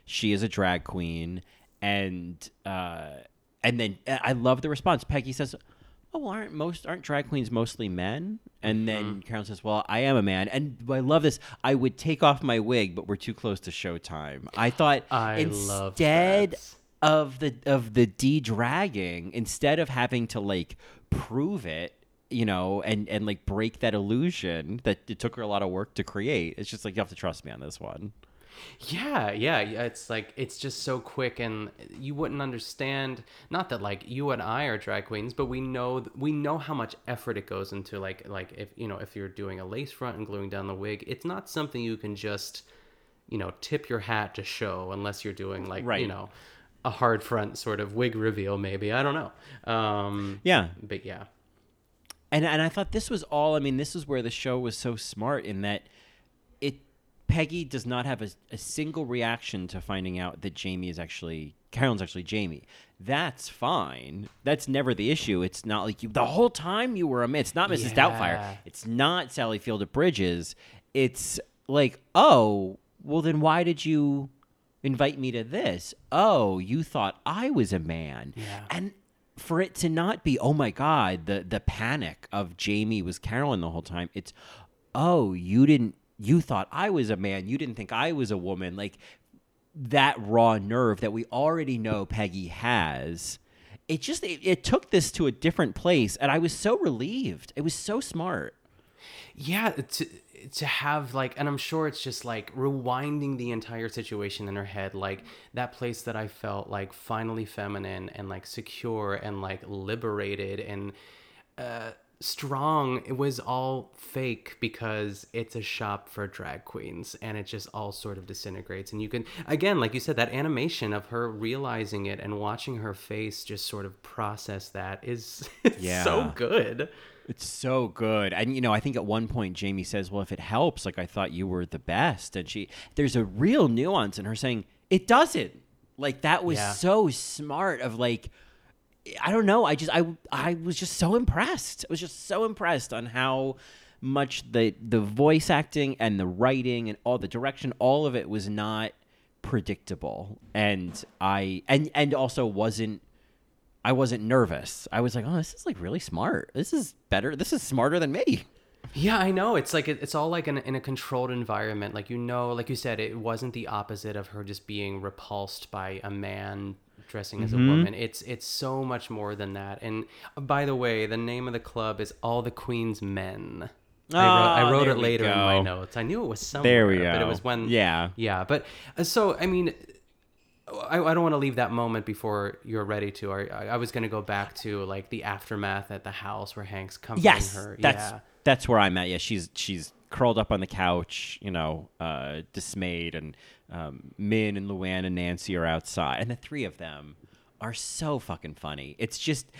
she is a drag queen, and uh, and then I love the response. Peggy says, "Oh, well, aren't most aren't drag queens mostly men?" And then Carolyn says, "Well, I am a man, and I love this. I would take off my wig, but we're too close to showtime." I thought I instead of the of the de dragging instead of having to like prove it you know and and like break that illusion that it took her a lot of work to create it's just like you have to trust me on this one Yeah, yeah, it's like it's just so quick, and you wouldn't understand. Not that like you and I are drag queens, but we know we know how much effort it goes into like like if you know if you're doing a lace front and gluing down the wig, it's not something you can just you know tip your hat to show unless you're doing like you know a hard front sort of wig reveal maybe I don't know. Um, Yeah. but yeah, and and I thought this was all. I mean, this is where the show was so smart in that Peggy does not have a, a single reaction to finding out that Jamie is actually Carolyn's actually Jamie. That's fine. That's never the issue. It's not like you the whole time you were a man. It's not Mrs. Doubtfire. It's not Sally Field at Bridges. It's like, oh, well then why did you invite me to this? Oh, you thought I was a man. Yeah. And for it to not be, oh my God, the the panic of Jamie was Carolyn the whole time. It's, oh, you didn't, you thought I was a man. You didn't think I was a woman. Like that raw nerve that we already know Peggy has. It just it, it took this to a different place, and I was so relieved. It was so smart. yeah to to have like and i'm sure it's just like rewinding the entire situation in her head like that place that i felt like finally feminine and like secure and like liberated and uh strong it was all fake because it's a shop for drag queens and it just all sort of disintegrates and you can again like you said that animation of her realizing it and watching her face just sort of process that is Yeah. so good It's so good. And you know, I think at one point Jamie says, "Well, if it helps, like I thought you were the best." And she there's a real nuance in her saying, "It doesn't." Like that was Yeah. so smart of like I don't know, I just I I was just so impressed. I was just so impressed on how much the the voice acting and the writing and all the direction, all of it was not predictable. And I and and also wasn't I wasn't nervous. I was like, "Oh, this is like really smart. This is better. This is smarter than me." Yeah, I know. It's like it's all like in, in a controlled environment. Like you know, like you said, it wasn't the opposite of her just being repulsed by a man dressing as a Mhm. woman. It's it's so much more than that. And uh, by the way, the name of the club is All the Queen's Men. I wrote, I Ah, wrote it later in my notes. I knew it was somewhere. There we But it was when Yeah. yeah. But uh, so I mean, I, I don't want to leave that moment before you're ready to. I, I was going to go back to like the aftermath at the house where Hank's comforting Yes, her. that's yeah. that's where I'm at. Yeah, she's she's curled up on the couch, you know, uh, dismayed, and um, Minh and Luanne and Nancy are outside, and the three of them are so fucking funny. It's just,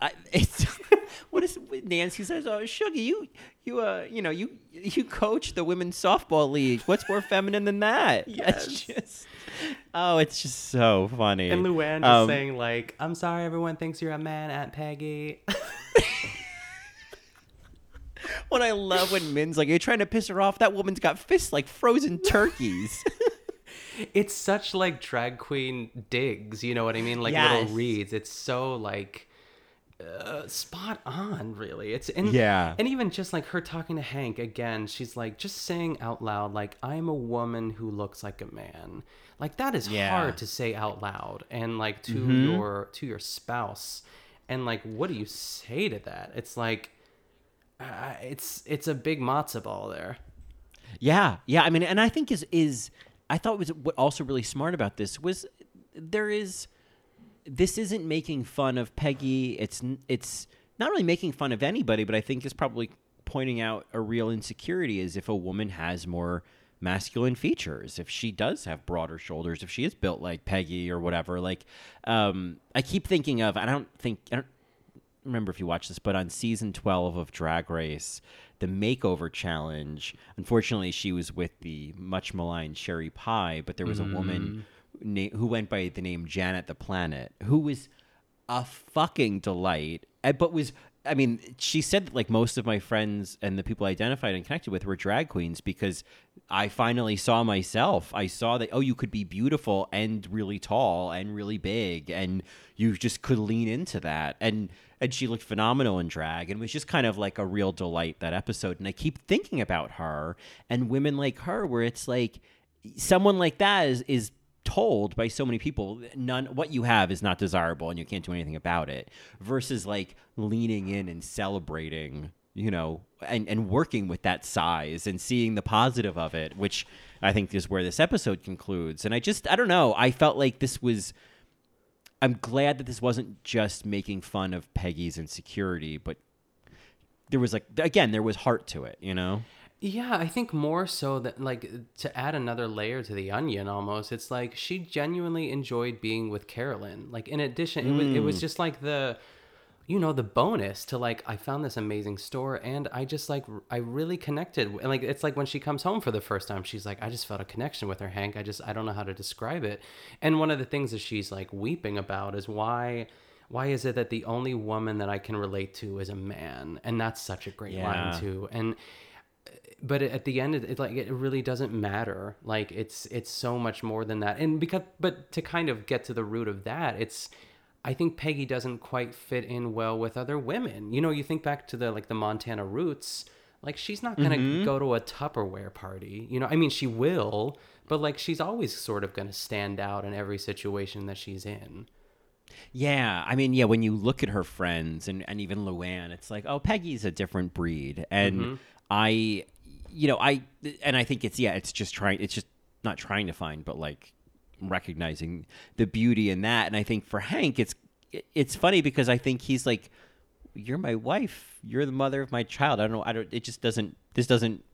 I, it's what is Nancy says? Oh, Sugar, you you uh you know you you coach the women's softball league. What's more feminine than that? It's just. Oh, it's just so funny. And Luanne just Um, saying like, "I'm sorry, everyone thinks you're a man, Aunt Peggy." What I love when Minh's like, "You're trying to piss her off." That woman's got fists like frozen turkeys. it's such like drag queen digs, you know what I mean? Like Yes. little reads. It's so like uh, spot on, really. It's and Yeah. and even just like her talking to Hank again, she's like just saying out loud, like I'm a woman who looks like a man. Like that is Yeah. hard to say out loud and like to Mhm. your to your spouse. And like, what do you say to that? It's like, it's it's a big matzo ball there. Yeah, yeah. I mean, and I think is is I thought was what also really smart about this was there is this isn't making fun of Peggy. It's it's not really making fun of anybody, but I think is probably pointing out a real insecurity is if a woman has more masculine features if she does have broader shoulders if she is built like peggy or whatever like um i keep thinking of i don't think i don't remember if you watched this, but on season 12 of Drag Race, the makeover challenge, unfortunately, she was with the much maligned Sherry Pie, but there was a woman na- who went by the name Janet the Planet, who was a fucking delight, uh, but was. I mean, she said that like most of my friends and the people I identified and connected with were drag queens because I finally saw myself. I saw that oh, you could be beautiful and really tall and really big, and you just could lean into that. And and she looked phenomenal in drag, and was just kind of like a real delight that episode. And I keep thinking about her and women like her, where it's like someone like that is is told by so many people none what you have is not desirable and you can't do anything about it versus like leaning in and celebrating you know and and working with that size and seeing the positive of it which i think is where this episode concludes and i just i don't know i felt like this was i'm glad that this wasn't just making fun of peggy's insecurity but there was like again there was heart to it you know Yeah, I think more so that like to add another layer to the onion almost. It's like she genuinely enjoyed being with Carolyn. Like in addition, it was it was Mm. just like the you know, the bonus to like I found this amazing store and I just like i really connected. And like it's like when she comes home for the first time, she's like I just felt a connection with her, Hank. I just I don't know how to describe it. And one of the things that she's like weeping about is why why is it that the only woman that I can relate to is a man? And that's such a great Yeah. line too. And but at the end it, it like it really doesn't matter like it's it's so much more than that and because but to kind of get to the root of that it's i think peggy doesn't quite fit in well with other women you know you think back to the like the montana roots like she's not gonna Mhm. go to a tupperware party you know i mean she will but like she's always sort of gonna stand out in every situation that she's in Yeah, I mean, yeah, when you look at her friends and, and even Luanne, it's like, oh, Peggy's a different breed. And Mhm. I, you know, I, and I think it's, yeah, it's just trying, it's just not trying to find, but like recognizing the beauty in that. And I think for Hank, it's, it's funny because I think he's like, you're my wife. You're the mother of my child. I don't know. I don't, it just doesn't, this doesn't,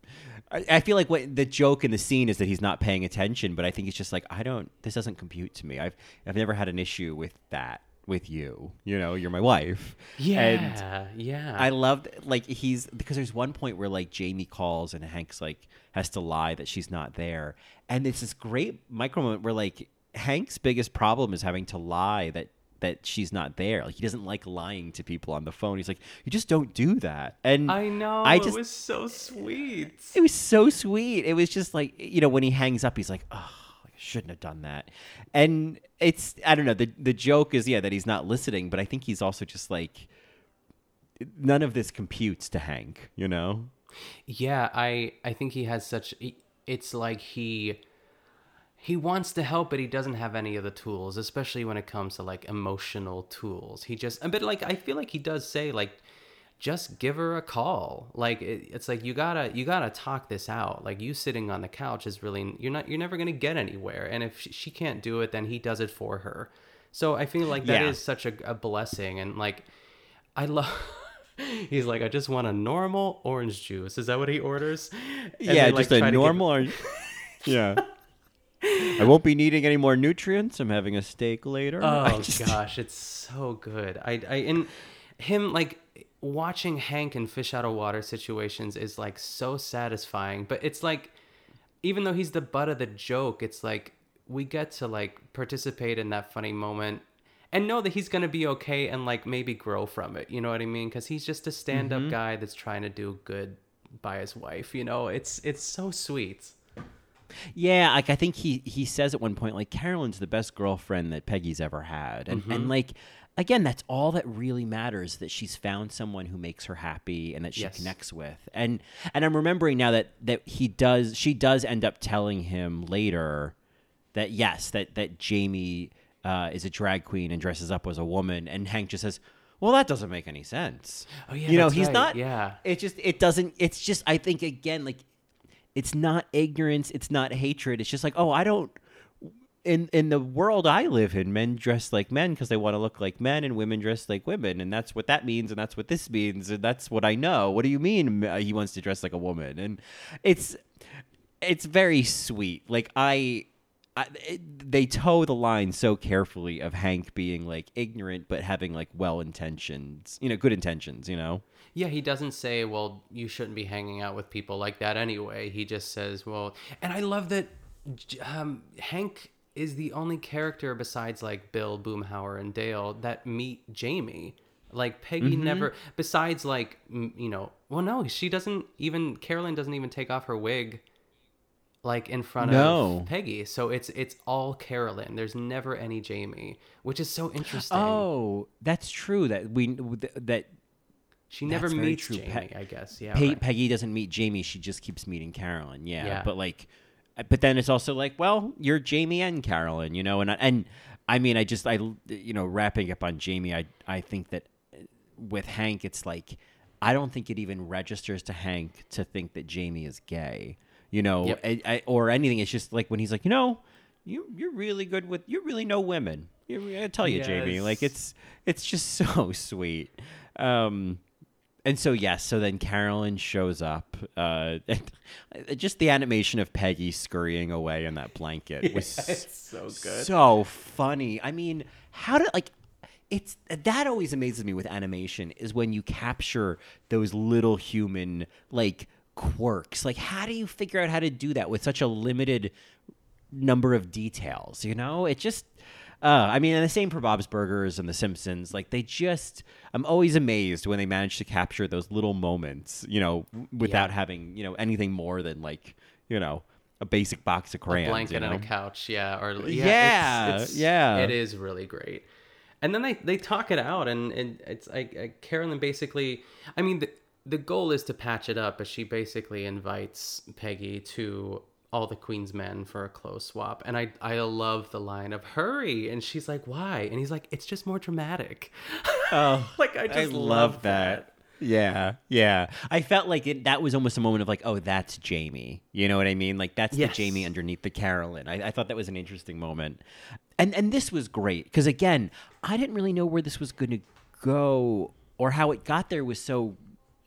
I, feel like what the joke in the scene is that he's not paying attention, but I think it's just like, I don't, this doesn't compute to me. I've, I've never had an issue with that with you. You know, you're my wife. yeah And yeah I loved like he's because there's one point where like Jamie calls and Hank's like has to lie that she's not there, and it's this great micro moment where like Hank's biggest problem is having to lie that that she's not there. Like he doesn't like lying to people on the phone. He's like, you just don't do that. And I know. I just, it was so sweet. it was so sweet. It was just like you know when he hangs up, he's like, oh. Shouldn't have done that, and it's I don't know. the The joke is yeah that he's not listening, but I think he's also just like none of this computes to Hank, you know? Yeah, I I think he has such it's like he he wants to help but he doesn't have any of the tools, especially when it comes to like emotional tools. He just but like I feel like he does say like just give her a call. Like it, it's like you gotta you gotta talk this out. Like you sitting on the couch is really you're not you're never gonna get anywhere. And if she, she can't do it, then he does it for her. So I feel like that Yeah. is such a, a blessing. And like I love. He's like, I just want a normal orange juice. Is that what he orders? And yeah, like, just a try to get- normal. yeah. I won't be needing any more nutrients. I'm having a steak later. Oh just- gosh, it's so good. I, I and him like watching Hank in fish out of water situations is like so satisfying. But it's like, even though he's the butt of the joke, it's like we get to like participate in that funny moment and know that he's gonna be okay and like maybe grow from it. You know what I mean? Because he's just a stand-up Mhm. guy that's trying to do good by his wife. You know, it's it's so sweet. Yeah, like I think he he says at one point like Carolyn's the best girlfriend that Peggy's ever had, and Mhm. and like again that's all that really matters that she's found someone who makes her happy and that she Yes. connects with, and and I'm remembering now that that he does she does end up telling him later that yes that that Jamie uh, is a drag queen and dresses up as a woman, and Hank just says. Well, that doesn't make any sense. Oh, yeah, you know he's right, not. yeah. it just it doesn't. It's just I think again like it's not ignorance it's not hatred it's just like oh i don't in in the world i live in men dress like men because they want to look like men and women dress like women and that's what that means and that's what this means and that's what i know what do you mean uh, he wants to dress like a woman and it's it's very sweet like i I, it, they toe the line so carefully of Hank being like ignorant but having like well intentions, you know, good intentions, you know. Yeah, he doesn't say, well, you shouldn't be hanging out with people like that anyway. He just says, well, and I love that um, Hank is the only character besides like Bill, Boomhauer, and Dale that meet Jamie. Like Peggy Mhm. never, besides like, you know, well, no, she doesn't even, Carolyn doesn't even take off her wig like in front No. of Peggy. So it's it's all Carolyn. There's never any Jamie, which is so interesting. Oh, that's true. That we that She never meets. Jamie, Pe- I guess. Yeah. Pe- right. Peggy doesn't meet Jamie. She just keeps meeting Carolyn. Yeah, Yeah. but like, but then it's also like, well, you're Jamie and Carolyn, you know, and I- and I mean, I just I you know wrapping up on Jamie, I I think that with Hank, it's like I don't think it even registers to Hank to think that Jamie is gay, you know, Yep. I, I, or anything. It's just like when he's like, you know, you you're really good with you really know women. I tell you, Jamie, like it's it's just so sweet. Um, and so yes, so then Carolyn shows up. Uh, and just the animation of Peggy scurrying away in that blanket was Yeah, it's so good. so funny. I mean, how did like it's that always amazes me with animation is when you capture those little human like quirks. Like how do you figure out how to do that with such a limited number of details, you know? It just uh, I mean, and the same for Bob's Burgers and The Simpsons. Like they just, I'm always amazed when they manage to capture those little moments, you know, without having, you know, anything more than like, you know, a basic box of crayons. a blanket you know? and a couch, yeah, or yeah, Yeah, it's, it's, yeah. it is really great. And then they they talk it out, and, and it's like uh, Carolyn basically, I mean, the the goal is to patch it up, but she basically invites Peggy to all the Queen's men for a clothes swap, and I I love the line of "Hurry," and she's like, "Why?" And he's like, "It's just more dramatic." Oh, like I just love that. Yeah, yeah. I felt like it. That was almost a moment of like, oh, that's Jamie. You know what I mean? Like that's Yes. the Jamie underneath the Carolyn. I, I thought that was an interesting moment, and and this was great because again, I didn't really know where this was going to go or how it got there was so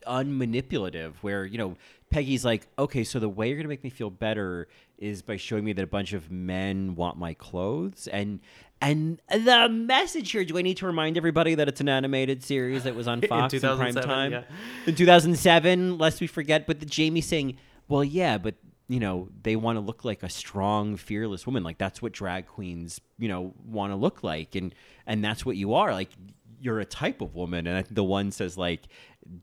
unmanipulative. Where you know Peggy's like, okay, so the way you're going to make me feel better is by showing me that a bunch of men want my clothes and. And the message here, do I need to remind everybody that it's an animated series that was on Fox in, prime 2007, time? yeah. In 2007, lest we forget, but the Jamie saying, well, yeah, but you know they want to look like a strong fearless woman like that's what drag queens you know want to look like and and that's what you are like you're a type of woman and the one says like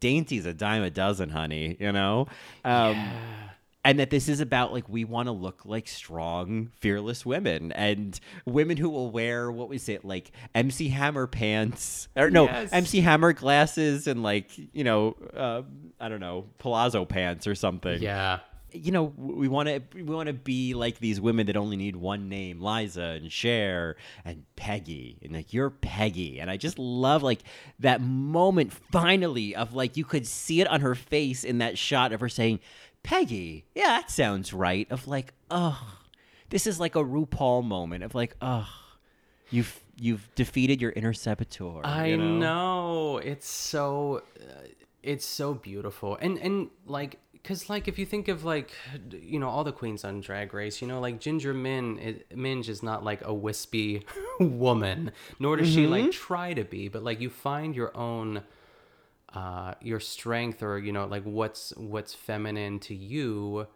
dainty's a dime a dozen honey you know um yeah. and that this is about like we want to look like strong fearless women and women who will wear what was it like mc hammer pants or no yes. mc hammer glasses and like you know uh, i don't know palazzo pants or something yeah you know we want to we want to be like these women that only need one name liza and Cher and peggy. And like you're peggy. And i just love like that moment finally of like you could see it on her face in that shot of her saying peggy yeah that sounds right. Of like oh this is like a rupaul moment of like oh you've you've defeated your inner saboteur i you know? know? it's so uh, it's so beautiful. And and like because like if you think of like you know all the queens on drag race you know like ginger min it, Minj is not like a wispy woman nor does mm-hmm. she like mm-hmm. try to be but like you find your own uh your strength or you know like what's what's feminine to you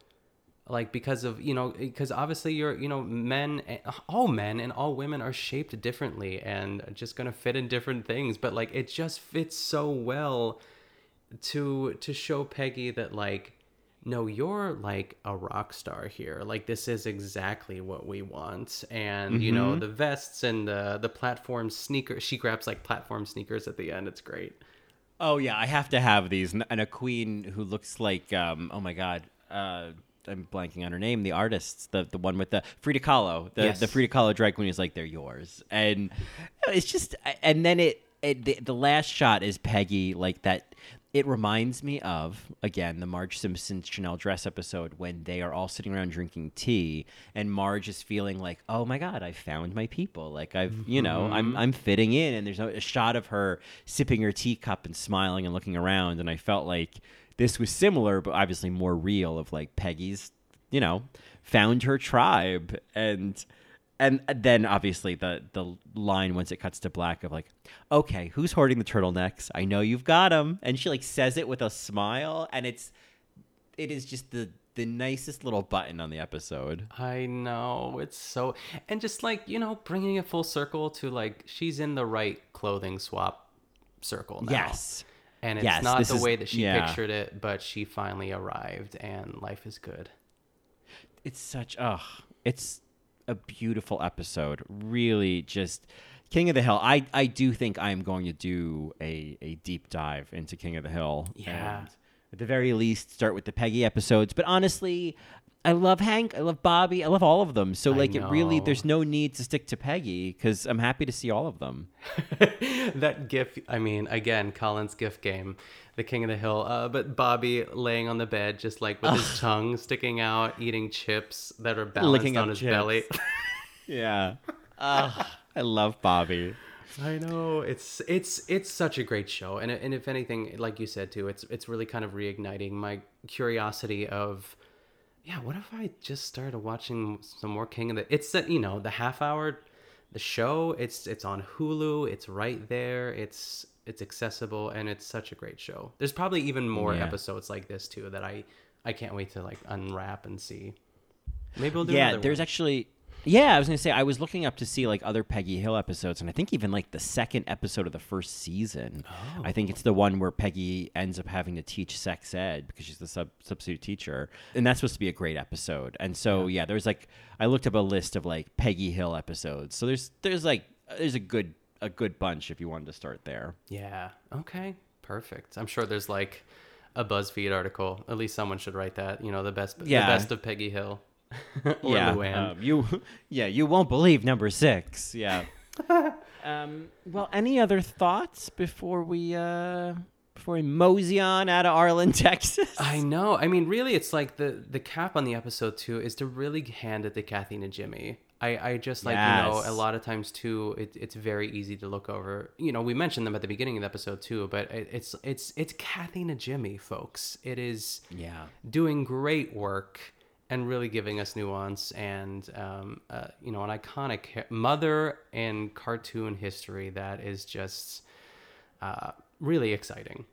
like because of you know because obviously you're you know men eh, all men and all women are shaped differently and just gonna fit in different things but like it just fits so well to to show peggy that like no, you're like a rock star here. Like this is exactly what we want. And mm-hmm. you know, mm-hmm. the vests and the the platform sneakers. She grabs like platform sneakers at the end. It's great. Oh yeah, I have to have these. And a queen who looks like um oh my god, uh I'm blanking on her name. The artist, the the one with the Frida Kahlo, the yes. the Frida Kahlo drag queen is like they're yours, and it's just and then it, it the, the last shot is Peggy like that it reminds me of again the Marge Simpson Chanel dress episode when they are all sitting around drinking tea and Marge is feeling like, "Oh my god, I found my people. Like I've, mm-hmm. you know, I'm mm-hmm. I'm fitting in." And there's a shot of her sipping her teacup and smiling and looking around and I felt like this was similar but obviously more real of like Peggy's, you know, found her tribe and and then obviously the the line once it cuts to black of like, okay, who's hoarding the turtlenecks? I know you've got them, and she like says it with a smile, and it's it is just the the nicest little button on the episode. I know it's so, and just like you know, bringing it full circle to like she's in the right clothing swap circle now. Yes. And it's yes, not the is, way that she yeah. pictured it, but she finally arrived, and life is good. It's such, oh, it's a beautiful episode. Really, just King of the Hill. I I do think I am going to do a a deep dive into King of the Hill. Yeah. And at the very least, start with the Peggy episodes. But honestly, I love Hank. I love Bobby. I love all of them. So like, it really there's no need to stick to Peggy because I'm happy to see all of them. that GIF. I mean, again, Colin's GIF game, the King of the Hill. Uh, but Bobby laying on the bed, just like with his tongue sticking out, eating chips that are balanced Licking on his chips. belly. yeah. Uh, I love Bobby. I know it's it's it's such a great show, and and if anything, like you said too, it's it's really kind of reigniting my curiosity of yeah, what if I just started watching some more King of the? It's that you know the half hour, the show. It's it's on Hulu. It's right there. It's it's accessible and it's such a great show. There's probably even more yeah. episodes like this too that I I can't wait to like unwrap and see. Maybe we'll do. Yeah, there's one. actually yeah, I was gonna say I was looking up to see like other Peggy Hill episodes, and I think even like the second episode of the first season. Oh. I think it's the one where Peggy ends up having to teach sex ed because she's the sub- substitute teacher, and that's supposed to be a great episode. And so yeah, there's like I looked up a list of like Peggy Hill episodes. So there's there's like there's a good a good bunch if you wanted to start there. Yeah. Okay. Perfect. I'm sure there's like a BuzzFeed article. At least someone should write that. You know, the best yeah. the best of Peggy Hill. yeah, um, you yeah you won't believe number six. Yeah. um, well, any other thoughts before we uh, before we mosey on out of Arlen, Texas? I know. I mean, really, it's like the the cap on the episode too is to really hand it to Kathy Najimy. I, I just like yes. you know a lot of times too it, it's very easy to look over you know we mentioned them at the beginning of the episode too but it, it's it's it's Kathy Najimy folks it is yeah doing great work and really giving us nuance and um, uh, you know an iconic mother in cartoon history that is just uh, really exciting.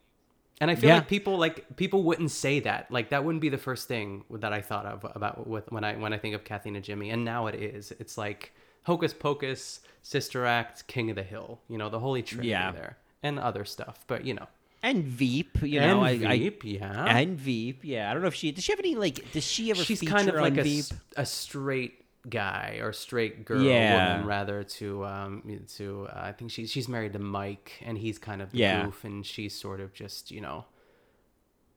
And I feel Yeah. like people like people wouldn't say that. Like that wouldn't be the first thing that I thought of about with when I when I think of Kathy Najimy. And now it is. It's like Hocus Pocus, Sister Act, King of the Hill. You know, the Holy Trinity Yeah. there, and other stuff. But you know, And Veep, you And know, I, I- Veep, yeah. and Veep, yeah. I don't know if she does. She have any like? Does she ever? she's kind of like a, Veep? a straight guy or straight girl Yeah. woman rather to um to uh, I think she's she's married to Mike and he's kind of the Yeah. goof and she's sort of just you know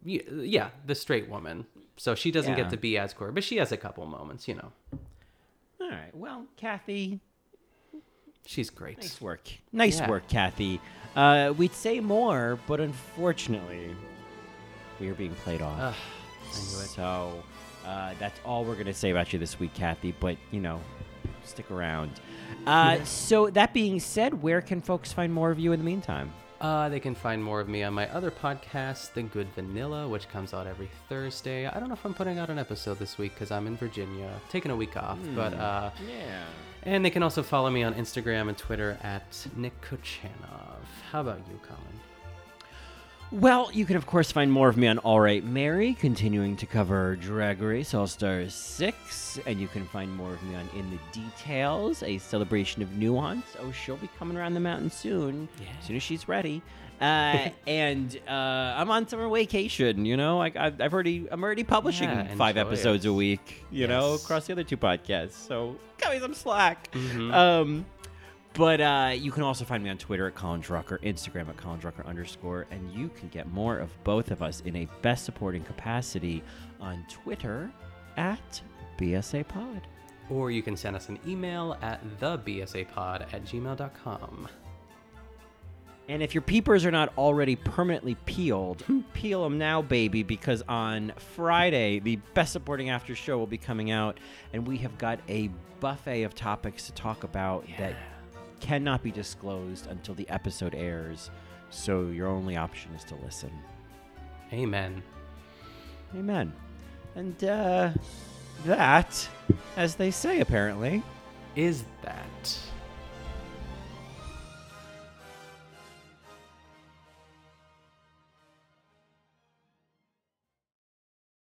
yeah the straight woman so she doesn't Yeah. get to be as queer but she has a couple moments you know All right. Well, Kathy, she's great nice work. Nice work, Kathy. Uh, we'd say more, but unfortunately, we are being played off. Ugh, I knew it. So uh, that's all we're gonna say about you this week, Kathy. But you know, stick around. Uh, so that being said, where can folks find more of you in the meantime? Uh, they can find more of me on my other podcast, The Good Vanilla, which comes out every Thursday. I don't know if I'm putting out an episode this week because I'm in Virginia, taking a week off. But uh, Yeah. and they can also follow me on Instagram and Twitter at Nick Kuchanov. How about you, Colin? Well, you can of course find more of me on All Right Mary, continuing to cover Drag Race All Stars 6, and you can find more of me on In the Details, a celebration of nuance. Oh, she'll be coming around the mountain soon, as soon as she's ready. Uh, and uh, I'm on summer vacation. You know, like I've, I've already, I'm already publishing Yeah, five episodes it. a week. You know, across the other two podcasts. So cut me some slack. Mhm. Um, but uh, you can also find me on Twitter at Colin Drucker, Instagram at Colin Drucker underscore, and you can get more of both of us in a best supporting capacity on Twitter at BSA Pod. Or you can send us an email at thebsapod at gmail.com. And if your peepers are not already permanently peeled, peel them now, baby, because on Friday, the Best Supporting After Show will be coming out, and we have got a buffet of topics to talk about that cannot be disclosed until the episode airs. So your only option is to listen. Amen. Amen. And uh, that, as they say, apparently, Is that